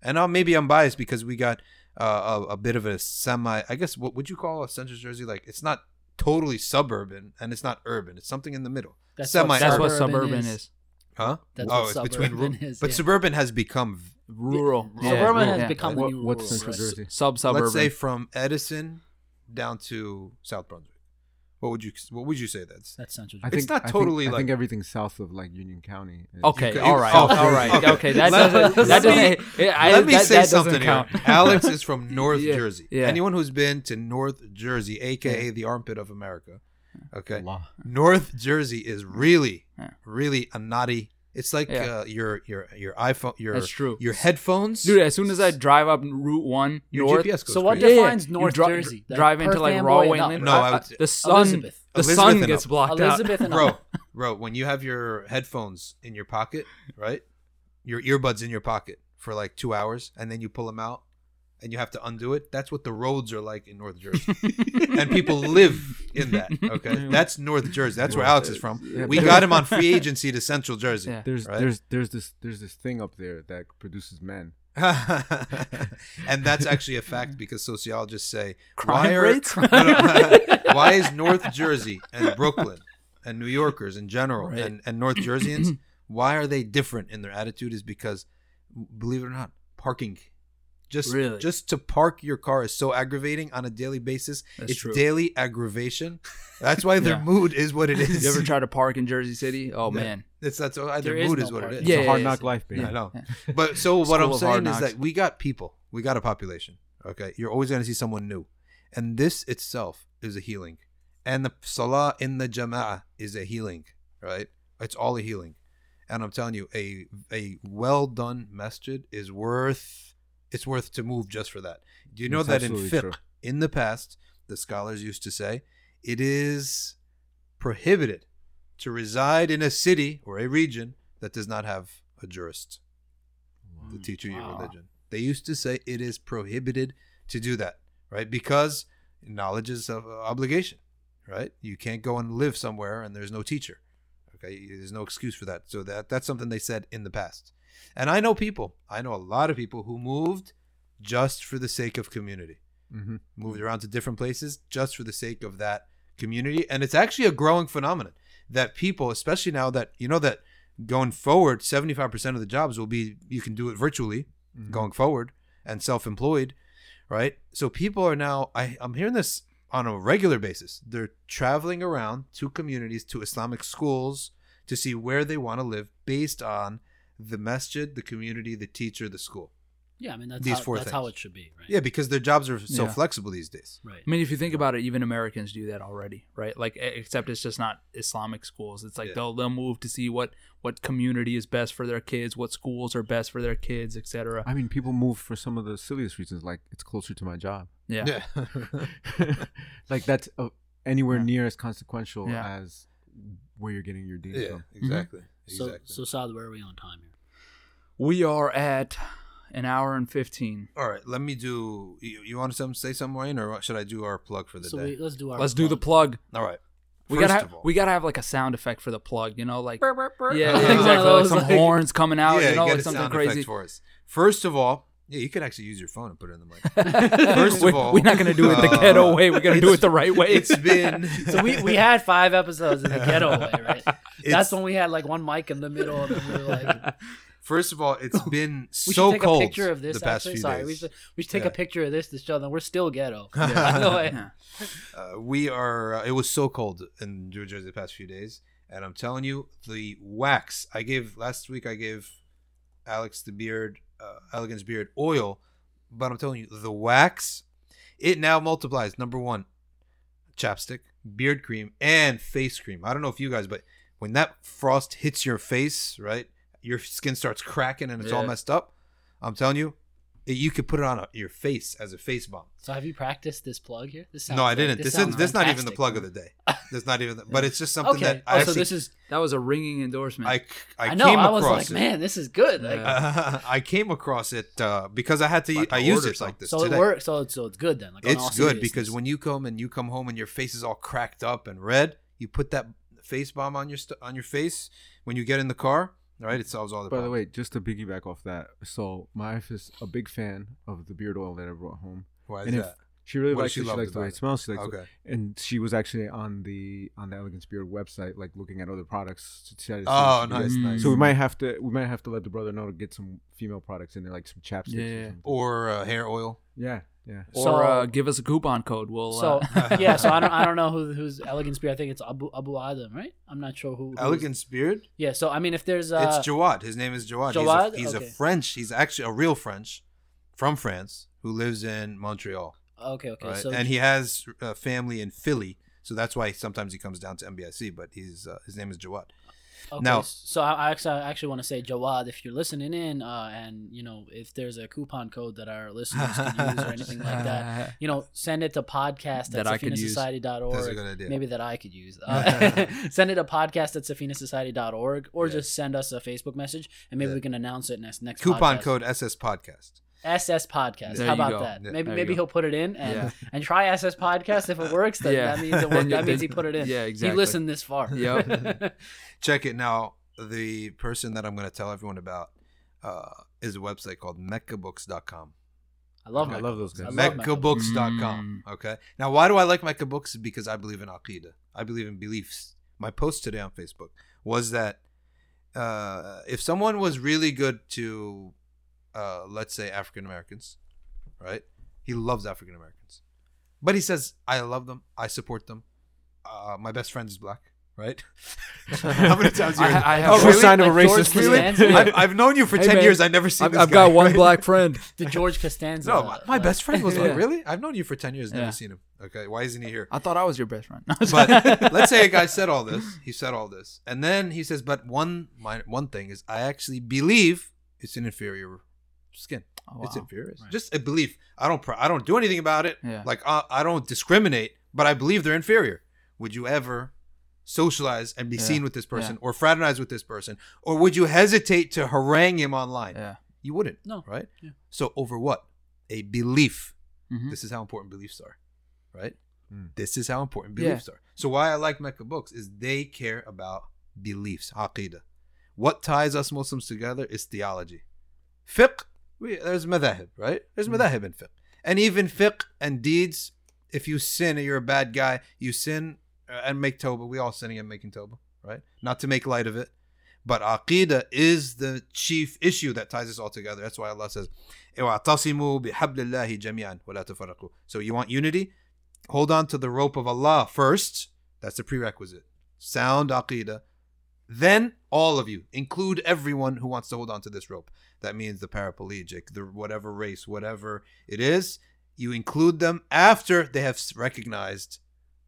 And uh, maybe I'm biased because we got uh, a, a bit of a semi. I guess what would you call a Central Jersey? Like it's not totally suburban and it's not urban. It's something in the middle. That's Semi- what That's what Suburban suburban is. is. Huh? That's oh, what it's between. suburban ru- is, but yeah. suburban has become Rural. Yeah, Yeah, Suburban rural. has become the What- new what's rural, Central right? Jersey? Sub suburban. let's say from Edison down to South Brunswick. What would you What would you say that's? That's Central I Jersey. It's not I think- totally I think everything's south of like Union County. is- Okay, could- all right, oh, all right, okay. okay. That Let- doesn't. let That me- doesn't. it- I- Let me that- say that doesn't something here. *laughs* Alex is from *laughs* North Yeah, Jersey. yeah. Anyone who's been to North Jersey, aka the armpit of America, okay, Allah. North Jersey is really, Yeah. really a naughty. It's like Yeah. uh, your your your iPhone, your That's true. your headphones, Dude, as soon as I drive up Route One your north, GPS goes So what crazy. Yeah, yeah. defines North dri- Jersey? Like drive into like Amboy and Rahway No, I- I would the sun, Elizabeth. the Elizabeth sun gets blocked Elizabeth and bro, bro, when you have your headphones in your pocket, right? Your earbuds in your pocket for like two hours, and then you pull them out, and you have to undo it. That's what the roads are like in North Jersey, *laughs* and people live in that. *laughs* Okay, that's North Jersey. That's where Alex is from. We got him on free agency to Central Jersey. Yeah. There's Right? there's there's this there's this thing up there that produces men. *laughs* and that's actually a fact because sociologists say Crime why are rates? No, no. why is North Jersey and Brooklyn and New Yorkers in general Right. and, and North Jerseyans *clears throat* why are they different in their attitude is because believe it or not parking just Really? just to park your car is so aggravating on a daily basis That's it's true. daily aggravation that's why their Yeah. mood is what it is *laughs* you ever try to park in Jersey City? *laughs* Oh Yeah. man, it's that's why uh, their There is mood no is what it parking. is It's Yeah, a hard yeah, knock yeah. life, baby. I know. *laughs* But so what I'm saying is that we got people, we got a population. Okay, you're always going to see someone new, and this itself is a healing, and the salah in the jama'ah is a healing. Right, it's all a healing, and I'm telling you, a a well done masjid is worth it's worth to move just for that. Do you know That's that in absolutely fiqh, true. in the past, the scholars used to say it is prohibited to reside in a city or a region that does not have a jurist to mm, teach you your Wow. religion. They used to say it is prohibited to do that, right? Because knowledge is an uh, obligation, right? You can't go and live somewhere and there's no teacher. Okay, there's no excuse for that. So that that's something they said in the past. And I know people, I know a lot of people who moved just for the sake of community. hmm Moved around to different places just for the sake of that community, and it's actually a growing phenomenon that people, especially now that you know that going forward, 75% of the jobs will be you can do it virtually Mm-hmm. going forward and self-employed right so people are now I, i'm hearing this on a regular basis they're traveling around to communities to islamic schools to see where they want to live based on the masjid the community the teacher the school Yeah, I mean that's These how, four that's how it should be, right? yeah because their jobs are so Yeah. flexible these days Right. I mean, if you think about it, even Americans do that already, right? Like, except it's just not Islamic schools. It's like Yeah. they'll they'll move to see what what community is best for their kids, what schools are best for their kids, etc. I mean, people move for some of the silliest reasons, like it's closer to my job. Yeah. Yeah. *laughs* like that's uh, anywhere Yeah. near as consequential Yeah. as where you're getting your deals yeah. from. Exactly. So, Exactly. so Saad, where are we on time here? We are at an hour and 15. All right. Let me do. You, you want to say something, Wayne, or should I do our plug for the So day? we, let's do our. Let's do the plug. All right. We First gotta of have, all- we gotta have like a sound effect for the plug, you know, like yeah, *laughs* One yeah, of exactly, like some like- horns coming out, yeah, you know, get like a something sound crazy. effect for us. First of all, yeah, you could actually use your phone and put it in the mic. *laughs* First of we, all, we're not gonna do it the uh, ghetto way. We're gonna do it the right way. It's been *laughs* So we, we had five episodes in the ghetto way, right? *laughs* That's when we had like one mic in the middle, and we were like, First of all, it's been we so should take cold a picture of this. the past actually, few sorry, days. we should we should take Yeah. a picture of this to show that we're still ghetto. By the way. Yeah. Uh, we are. Uh, it was so cold in New Jersey the past few days, and I'm telling you, the wax I gave last week, I gave Alex the beard, uh, Elegance beard oil, but I'm telling you, the wax, it now multiplies. Number one, chapstick, beard cream, and face cream. I don't know if you guys, but when that frost hits your face, right, your skin starts cracking and it's all messed up. I'm telling you, you could put it on a, your face as a face balm. So have you practiced this plug here? This sounds No, I didn't. This, sounds isn't. This not even the plug of the day. That's not even. The, but it's just something Okay. that oh, I so this is. That was a ringing endorsement. I, I, I, know. came I was across like, it. man, this is good. Like, Yeah. *laughs* I came across it uh, because I had to. About to I used it like this so today. it works. So it's so it's good then. Like, It's good because when you come and you come home and your face is all cracked up and red, you put that face balm on your st- on your face when you get in the car. Right, it solves all the. By the way, just to piggyback off that, so my wife is a big fan of the beard oil that I brought home. why is and that? she really What likes she it, she likes the way it it? smells. She likes it. Okay. and she was actually on the on the Elegance Beard website, like looking at other products. to try to Oh, nice, gets- nice. So we might have to we might have to let the brother know to get some female products in there, like some chapsticks. Yeah, or Or uh, hair oil. yeah, yeah. or So- uh, give us a coupon code. We'll. So uh, *laughs* yeah, so I don't I don't know who who's Elegance Beard. I think it's Abu Abu Adam, right? I'm not sure who. Elegance Beard. Yeah. So I mean, if there's uh, it's Jawad. His name is Jawad. Jawad? He's, a, he's Okay. a French. He's actually a real French from France who lives in Montreal. okay, okay. right? So and he has a family in Philly, so that's why sometimes he comes down to NBIC. But he's uh, his name is Jawad. Okay, Now- so I I actually, I actually want to say, Jawad, if you're listening in, uh, and you know, if there's a coupon code that our listeners can use or anything like that, *laughs* you know, send it to podcast That at I could use. That's safinasociety.org. Maybe that I could use. *laughs* Uh, *laughs* send it to podcast at safinasociety.org or Yeah. just send us a Facebook message and maybe Yeah. we can announce it next next Coupon podcast. code SS Podcast. SS podcast. There How about go. that? Yeah. maybe maybe go. he'll put it in and Yeah. and try SS podcast. If it works, then Yeah. that means it *laughs* worked. that means he put it in. yeah, exactly. He listened this far. *laughs* Yep. *laughs* Check it now. The person that I'm going to tell everyone about uh, is a website called meccabooks.com. I love I love those guys. love Mecca Books. Meccabooks.com. Okay. Now, why do I like Mecca Books? Because I believe in Aqidah. I believe in beliefs. My post today on Facebook was that uh, if someone was really good to, uh, let's say, African Americans, right? He loves African Americans. But he says, I love them. I support them. Uh, my best friend is black, right? *laughs* How many *laughs* times you I, I have Oh, really? sign of a George racist Really? Costanza? I've, I've known you for Hey, 10 man, years. I've never seen I've, this I've guy, got one right? black friend. *laughs* The George Costanza. No, my, my best friend was Yeah. like, really? I've known you for 10 years, never Yeah. seen him. Okay, why isn't he here? I thought I was your best friend. But let's say a guy said all this. He said all this. And then he says, but one my, one thing is I actually believe it's an inferior skin. Oh, It's inferior. Right. Just a belief. I don't pr- I don't do anything about it. Yeah. Like uh, I don't discriminate, but I believe they're inferior. Would you ever socialize and be Yeah. seen with this person or fraternize with this person or would you hesitate to harangue him online? Yeah. You wouldn't. No. Right? Yeah. So over what? A belief. Mhm. This is how important beliefs are, right? Mm. This is how important Yeah. beliefs are. So why I like Mecca books is they care about beliefs, aqidah. What ties us Muslims together is theology. Fiqh, we, there's madhahib, right? There's Mm. madhahib in fiqh. And even fiqh and deeds, if you sin and you're a bad guy, you sin uh, and make tawbah. We all sinning and making tawbah, right? Not to make light of it. But aqidah is the chief issue that ties us all together. That's why Allah says, "Wa'tasimu bihablillahi jami'an wa la tafarraqu." So you want unity? Hold on to the rope of Allah first. That's the prerequisite. Sound aqidah. Then all of you, include everyone who wants to hold on to this rope. That means the paraplegic, the whatever race, whatever it is, you include them after they have recognized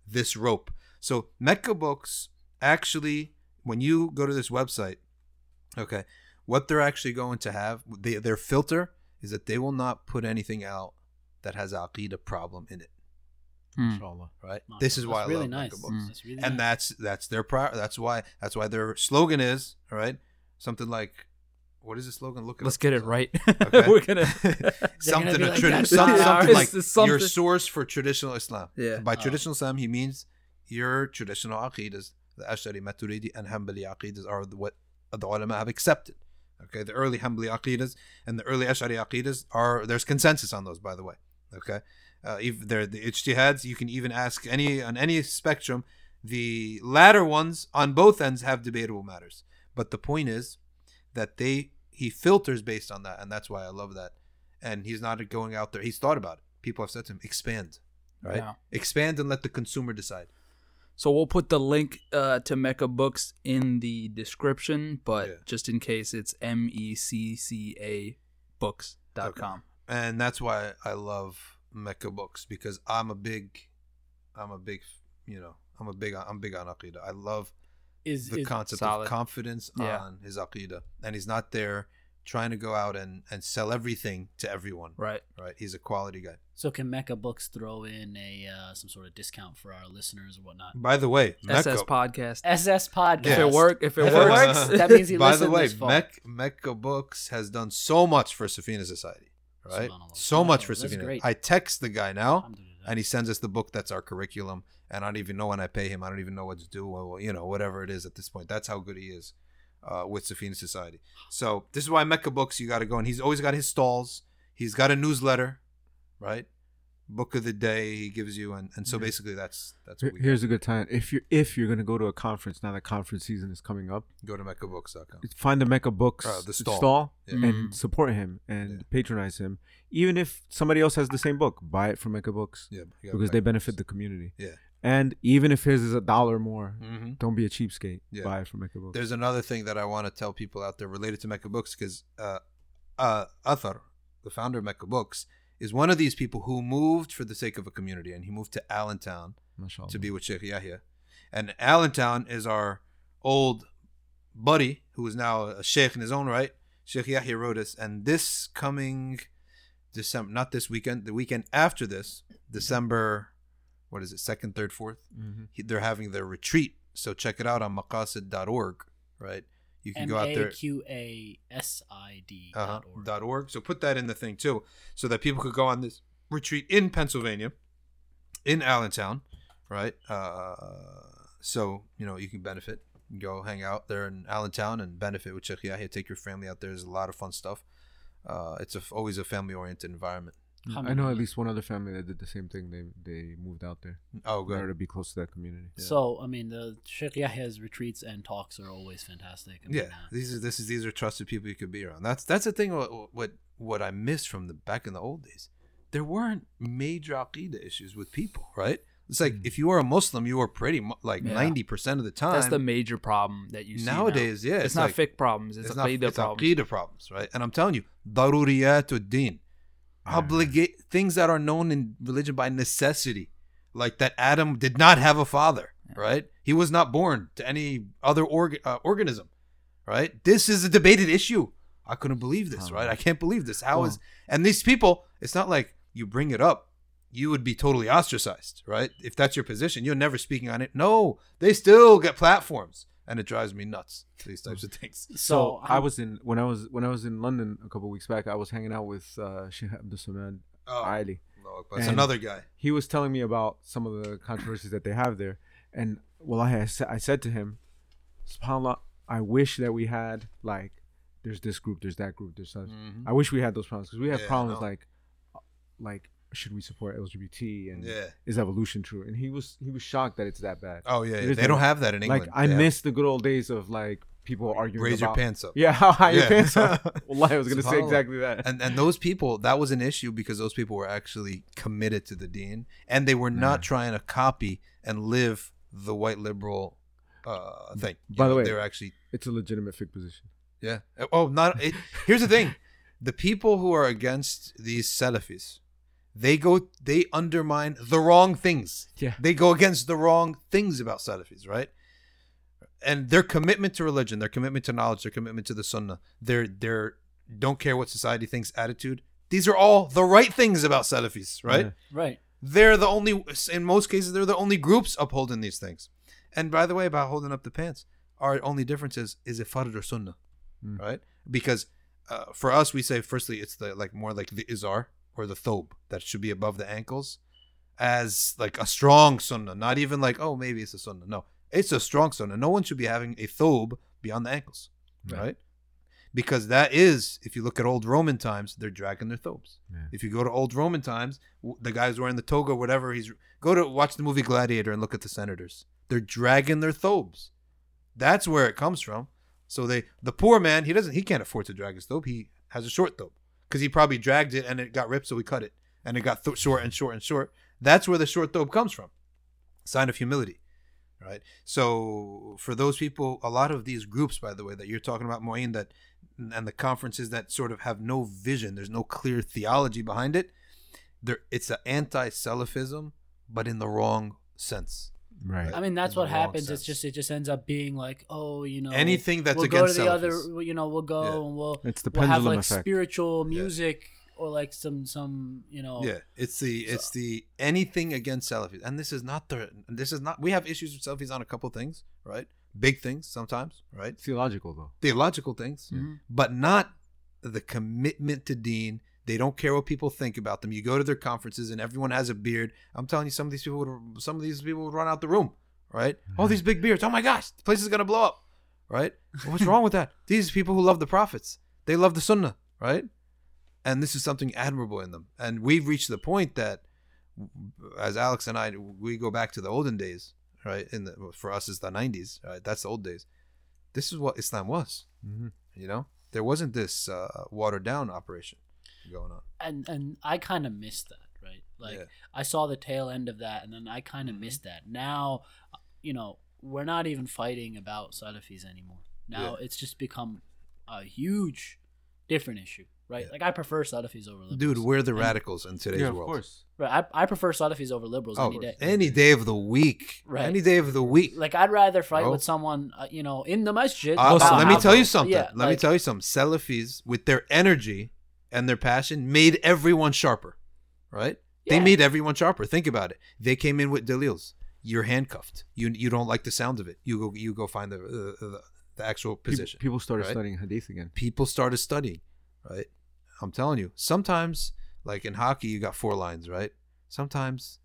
this rope. So Mecca books actually, when you go to this website, okay, what they're actually going to have, they, their filter is that they will not put anything out that has aqidah problem in it. Hmm. Inshallah. Right. This is that's why I really love nice. Mecca books. Mm. That's really and nice. that's that's their prior. That's why that's why their slogan is all right. Something like, what is the slogan? Look, Let's up. get it right. *laughs* Okay. *laughs* We're gonna. *laughs* something be a like, tradi- "That's some- something like It's your source for traditional Islam. Yeah. By Oh. traditional Islam, he means your traditional aqidas, the Ashari, Maturidi, and Hanbali aqidas are the, what the ulama have accepted. Okay, the early Hanbali aqidas and the early Ashari aqidas are there's consensus on those, by the way. Okay, uh, if they're the ijtihads, you can even ask any on any spectrum. The latter ones on both ends have debatable matters, but the point is that they he filters based on that, and that's why I love that. And he's not going out there. He's thought about it. People have said to him, expand, right? Yeah. Expand and let the consumer decide. So we'll put the link uh, to Mecca Books in the description, but Yeah. just in case, it's M E C C A books.com. and that's why I love Mecca books because I'm a big, I'm a big, you know, I'm a big, I'm big on aqidah. I love is, the is concept solid. of confidence Yeah. on his aqidah, and he's not there trying to go out and and sell everything to everyone. Right. Right? He's a quality guy. so can Mecca Books throw in a uh, some sort of discount for our listeners or whatnot? By the way, Mecca. SS Podcast. SS podcast. If it work, if it If it works, works, *laughs* that means he By the way, this far. Mec- Mecca Books has done so much for Safina Society. Right? Subhanallah. So much for That's Safina. I text the guy now. And he sends us the book that's our curriculum and i don't even know when i pay him i don't even know what to do you know whatever it is at this point that's how good he is uh, with Safina Society. So this is why Mecca Books you got to go, and he's always got his stalls. He's got a newsletter, right? Book of the day he gives you, and, and so Yeah. basically that's that's what we Here's a good time. If you're if you're gonna go to a conference now that conference season is coming up, go to MeccaBooks.com. find the Mecca Books Uh, the stall. Yeah. Mm. and support him and Yeah. patronize him. Even if somebody else has the same book, buy it from Mecca Books Yeah, because they benefit Books. the community. Yeah. And even if his is a dollar more, Mhm. don't be a cheapskate. Yeah. Buy it from Mecca Books. There's another thing that I want to tell people out there related to Mecca Books because uh, uh, Athar, the founder of Mecca Books, is one of these people who moved for the sake of a community, and he moved to Allentown Mashallah. to be with Sheikh Yahya. And Allentown is our old buddy who is now a sheikh in his own right. Sheikh Yahya wrote us, and this coming December, not this weekend, the weekend after this, December, what is it, second, third, fourth? Mhm. he- they're having their retreat. So check it out on maqasid.org, right? You can M go out there. Q A S I D Uh-huh, dot org. dot org. So put that in the thing too, so that people could go on this retreat in Pennsylvania, in Allentown, right? Uh, so you know you can benefit. You can go hang out there in Allentown and benefit with Sheikh Yahya. Take your family out there. There's a lot of fun stuff. Uh, it's a, always a family oriented environment. I know at least one other family that did the same thing. They they moved out there Oh, in order to be close to that community. So I mean, the Sheikh Yahya's retreats and talks are always fantastic. I mean, Yeah, uh, these are this is these are trusted people you could be around. That's that's the thing. What what what I missed from the back in the old days, there weren't major aqidah issues with people, right? It's like if you were a Muslim, you were pretty mu- like Yeah. ninety percent of the time. That's the major problem that you see now. nowadays. Yeah, It's, not like, fiqh problems. It's, It's not aqidah it's problems. aqidah problems, right? And I'm telling you, daruriyatud din, obligate things that are known in religion by necessity, like that Adam did not have a father, right? He was not born to any other org- uh, organism, right? This is a debated issue. I couldn't believe this, right? I can't believe this. How is and these people? It's not like you bring it up. You would be totally ostracized, right? If that's your position, you're never speaking on it. No, they still get platforms, and it drives me nuts. These types of things. *laughs* So So I was in when I was when I was in London a couple weeks back. I was hanging out with uh, Sheikh Abdul Samad Oh, Ali. Allahu Akbar. It's And- another guy. He was telling me about some of the controversies that they have there, and well, I sa- I said to him, Subhanallah, I wish that we had like there's this group, there's that group, there's such. Mhm. I wish we had those problems because we have Yeah, problems know. like like should we support LGBT and Yeah. is evolution true? And he was he was shocked that it's that bad. Oh yeah, yeah. they don't have that in England. Like I have- miss the good old days of like people arguing. raise your pants up. *laughs* Yeah, how high your pants are. *laughs* Wallahi, I was gonna say exactly that. And and those people, that was an issue because those people were actually committed to the deen and they were not trying to copy and live the white liberal uh, thing. You By the way- they were actually It's a legitimate fiqh position. yeah. Oh, not. It, here's the thing: the people who are against these Salafis, they go, they undermine the wrong things. Yeah. They go against the wrong things about Salafis, right? And their commitment to religion, their commitment to knowledge, their commitment to the Sunnah, their their don't care what society thinks attitude These are all the right things about Salafis, right? Yeah. Right. They're the only, in most cases, they're the only groups upholding these things. And by the way, about holding up the pants, our only difference is is it fard or sunnah, Mm. right? Because uh, for us, we say firstly, it's the like more like the izar or the thobe that should be above the ankles, as like a strong sunnah, not even like oh maybe it's a sunnah. No, it's a strong sunnah. No one should be having a thobe beyond the ankles, Right. right? Because that is, if you look at old Roman times, they're dragging their thobes. Yeah. If you go to old Roman times, the guys wearing the toga, whatever, he's go to watch the movie Gladiator and look at the senators. They're dragging their thobes. That's where it comes from. So they, the poor man, he doesn't, he can't afford to drag his thobe. He has a short thobe because he probably dragged it and it got ripped, so we cut it and it got th- short and short and short. That's where the short thobe comes from. Sign of humility, right? So for those people, a lot of these groups, by the way, that you're talking about, Moeen, that and the conferences that sort of have no vision, there's no clear theology behind it. There, it's an anti-Salafism, but in the wrong sense. Right. I mean, that's In what happens. sense. It's just it just ends up being like, oh, you know, Anything that's we'll go to against the other, you know, we'll go Yeah. and we'll It's the we'll have pendulum like effect. spiritual Yeah. music or like some some you know Yeah, it's the it's the anything against Salafis, and this is not the this is not. We have issues with Salafis on a couple things, right? Big things sometimes, right? Theological though. Theological things, Mhm. but not the commitment to Deen. They don't care what people think about them. You go to their conferences and everyone has a beard. I'm telling you, some of these people would some of these people would run out the room, right? All these big beards. Oh my gosh, the place is gonna blow up, right? What's *laughs* wrong with that? These people who love the prophets, they love the Sunnah, right? and this is something admirable in them. And we've reached the point that, as Alex and I, we go back to the olden days, right? In the for us, it's the '90s, right? That's the old days. This is what Islam was. Mhm. You know, there wasn't this uh, watered down operation going on. and and I kind of missed that, right? Like Yeah. I saw the tail end of that, and then I kind of Mhm. missed that. Now, you know, we're not even fighting about Salafis anymore. Now Yeah. it's just become a huge, different issue, right? Yeah. Like I prefer Salafis over liberals. Dude, we're the And- radicals in today's yeah, of world. course. Right, I, I prefer Salafis over liberals Oh, any day. any day of the week. Right. Any day of the week. Like I'd rather fight Bro. with someone, uh, you know, in the masjid. About let me tell you something. Yeah, let me tell you something. Salafis, with their energy and their passion, made everyone sharper. Right? They made everyone sharper. Think about it. They came in with dalils. You're handcuffed. You you don't like the sound of it. You go you go find the uh, the, the actual People, position. people started right? studying hadith again. People started studying. Right? I'm telling you. Sometimes, like in hockey, you got four lines. Right? Sometimes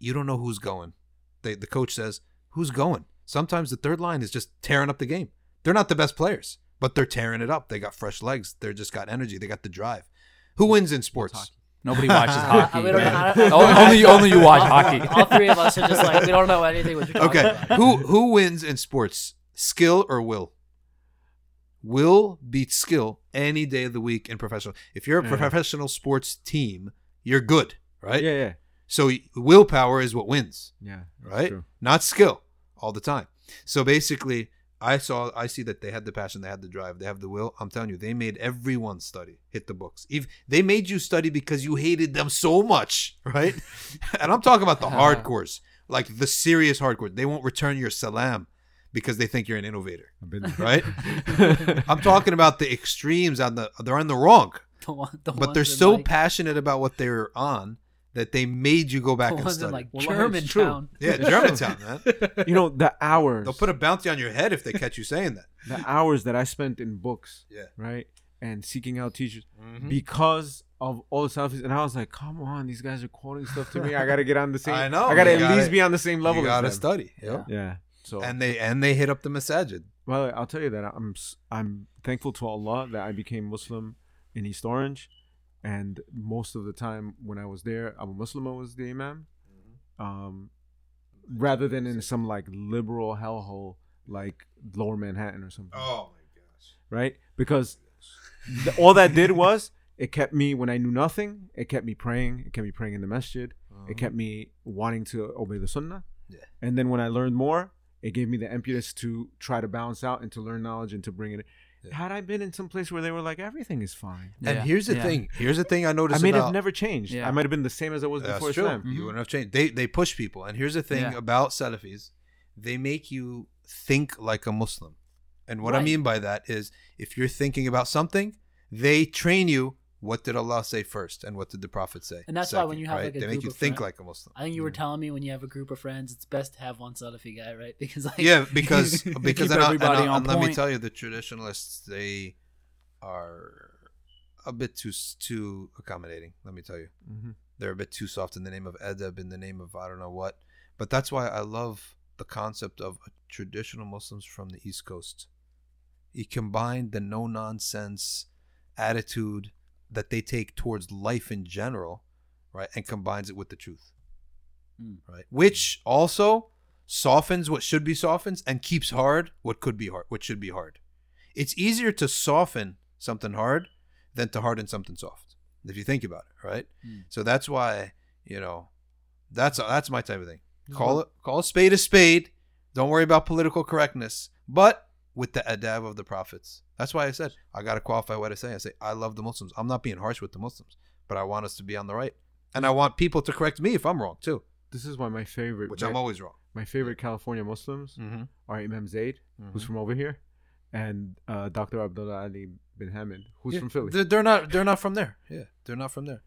you don't know who's going. They, the coach says, "Who's going?" Sometimes the third line is just tearing up the game. They're not the best players, but they're tearing it up. They got fresh legs. They're just got energy. They got the drive. Who wins in sports? Nobody watches hockey. *laughs* we don't know man. how to- only, *laughs* only only you watch *laughs* hockey. All three of us are just like we don't know anything what you're talking Okay, about. who who wins in sports? Skill or will? Will beats skill any day of the week in professional. If you're a Yeah. professional sports team, you're good, right? Yeah, yeah, So willpower is what wins. yeah. right? true. Not skill all the time. So basically, I saw, I see that they had the passion, they had the drive, they have the will. I'm telling you, they made everyone study, hit the books. If they made you study because you hated them so much, *laughs* right? *laughs* and I'm talking about the hardcores, *laughs* like the serious hardcore. They won't return your salam because they think you're an innovator, right? I'm talking about the extremes on the, they're on the wrong, The one, the but they're so like, passionate about what they're on that they made you go back the and ones in study. like Well. Germantown. yeah, *laughs* Germantown, man. you know the hours. They'll put a bounty on your head if they catch you saying that. *laughs* the hours that I spent in books, Yeah. right, and seeking out teachers Mhm. because of all the Salafis. And I was like, come on, these guys are quoting stuff to me. I gotta get on the *laughs* same. I know, I gotta at gotta- least be on the same level you gotta them. study. Yeah. Yeah. So And they and they hit up the masajid. Well, I'll tell you that I'm I'm thankful to Allah that I became Muslim in East Orange, and most of the time when I was there, Abu Muslima was the imam, um, rather than in some like liberal hellhole like Lower Manhattan or something, Oh my gosh. right? Because th- all that did was it kept me when I knew nothing. It kept me praying. It kept me praying in the masjid. It kept me wanting to obey the sunnah. Yeah. And then when I learned more, it gave me the impetus to try to balance out and to learn knowledge and to bring it. Yeah. Had I been in some place where they were like everything is fine, And Yeah, here's the yeah. thing. Here's the thing I noticed. I noticed may about have never changed. Yeah. I might have been the same as I was That's before true. Islam. You Mhm. wouldn't have changed. They they push people. And here's the thing Yeah. about Salafis. They make you think like a Muslim. And what I Right. mean by that is if you're thinking about something, they train you what did Allah say first and what did the Prophet say? And that's why when you have, like, a they make group you of think friend- like a Muslim. I think you were telling me when you have a group of friends, it's best to have one Salafi guy, right? *laughs* Because like yeah, because *laughs* because Keep and, I- and, everybody on and let me tell you, the traditionalists they are a bit too too accommodating. Let me tell you, Mm-hmm. they're a bit too soft in the name of edeb, in the name of I don't know what. But that's why I love the concept of traditional Muslims from the East Coast. He combined the no nonsense attitude that they take towards life in general, right, and combines it with the truth, Mm. right, which also softens what should be softens and keeps hard what could be hard, what should be hard. It's easier to soften something hard than to harden something soft, if you think about it, right? Mm. So that's why you know, that's that's my type of thing. Call it call a spade a spade. Don't worry about political correctness, but with the adab of the prophets. That's why I said I got to qualify what I say. I say I love the Muslims. I'm not being harsh with the Muslims, but I want us to be on the right, and I want people to correct me if I'm wrong too, This is why my favorite, which my, I'm always wrong. my favorite California Muslims Mm-hmm. are Imam Zaid, who's from over here, and uh, Dr. Abdullah Ali bin Hamid, who's from Philly. They're not. They're not from there. Yeah, they're not from there.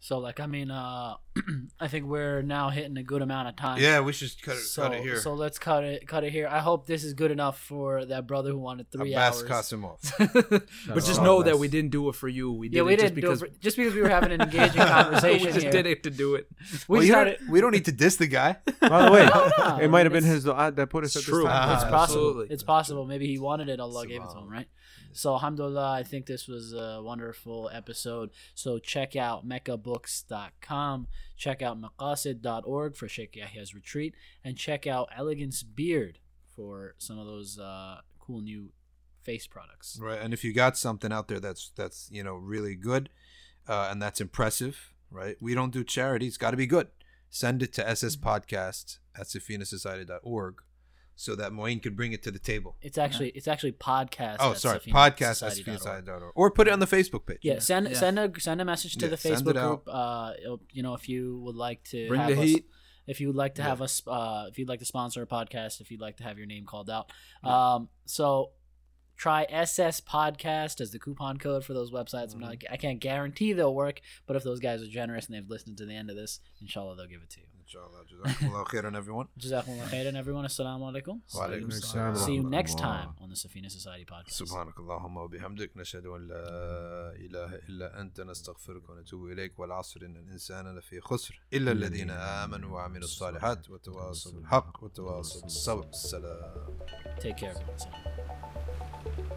So like I mean, uh *clears throat* I think we're now hitting a good amount of time. Yeah, we should cut it, So, cut it here. so let's cut it cut it here. I hope this is good enough for that brother who wanted three Abbas hours. Qasimov. *laughs* But just know that we didn't do it for you. We did yeah, we it just didn't do it because just because we were having an engaging *laughs* conversation. we just here. did it to do it. We Well, started. don't, we don't need to diss the guy. *laughs* By the way, No, it might have been it's- his dua that put us at It's this true. time. It's Ah, possible. absolutely. It's possible. Maybe he wanted it. Allah gave it to him, right? So, alhamdulillah, I think this was a wonderful episode. So, check out meccabooks.com. Check out maqasid.org for Sheikh Yahya's retreat. And check out Elegance Beard for some of those uh, cool new face products. Right, and if you got something out there that's that's you know really good, uh, and that's impressive, right? We don't do charity; it's got to be good. Send it to SS Podcast at SafinaSociety.org so that Moeen could bring it to the table. It's actually it's actually podcast. oh, at sorry, Safina podcast at Society dot org. SafinaSociety.org, or put it on the Facebook page. Yeah, send Yeah. send a send a message to Yeah, the Facebook group. Uh, you know, if you would like to Bring have the us, heat. if you would like to Yeah. have us, uh, if you'd like to sponsor a podcast, if you'd like to have your name called out. Um, so try SS Podcast as the coupon code for those websites. I'm not, Mm-hmm. I can't guarantee they'll work, but if those guys are generous and they've listened to the end of this, inshallah, they'll give it to you. شاء الله جزاكم الله خيرا everyone. جزاكم الله خيرا everyone. السلام عليكم. وعليكم السلام see you next time on the Safina Society podcast. سبحانك اللهم وبحمدك نشهد أن لا إله إلا أنت نستغفرك ونتوب إليك. والعصر إن الإنسان لفي خسر. إلا الذين آمنوا وعملوا الصالحات وتواصوا بالحق وتواصوا بالصبر. السلام take care. everyone.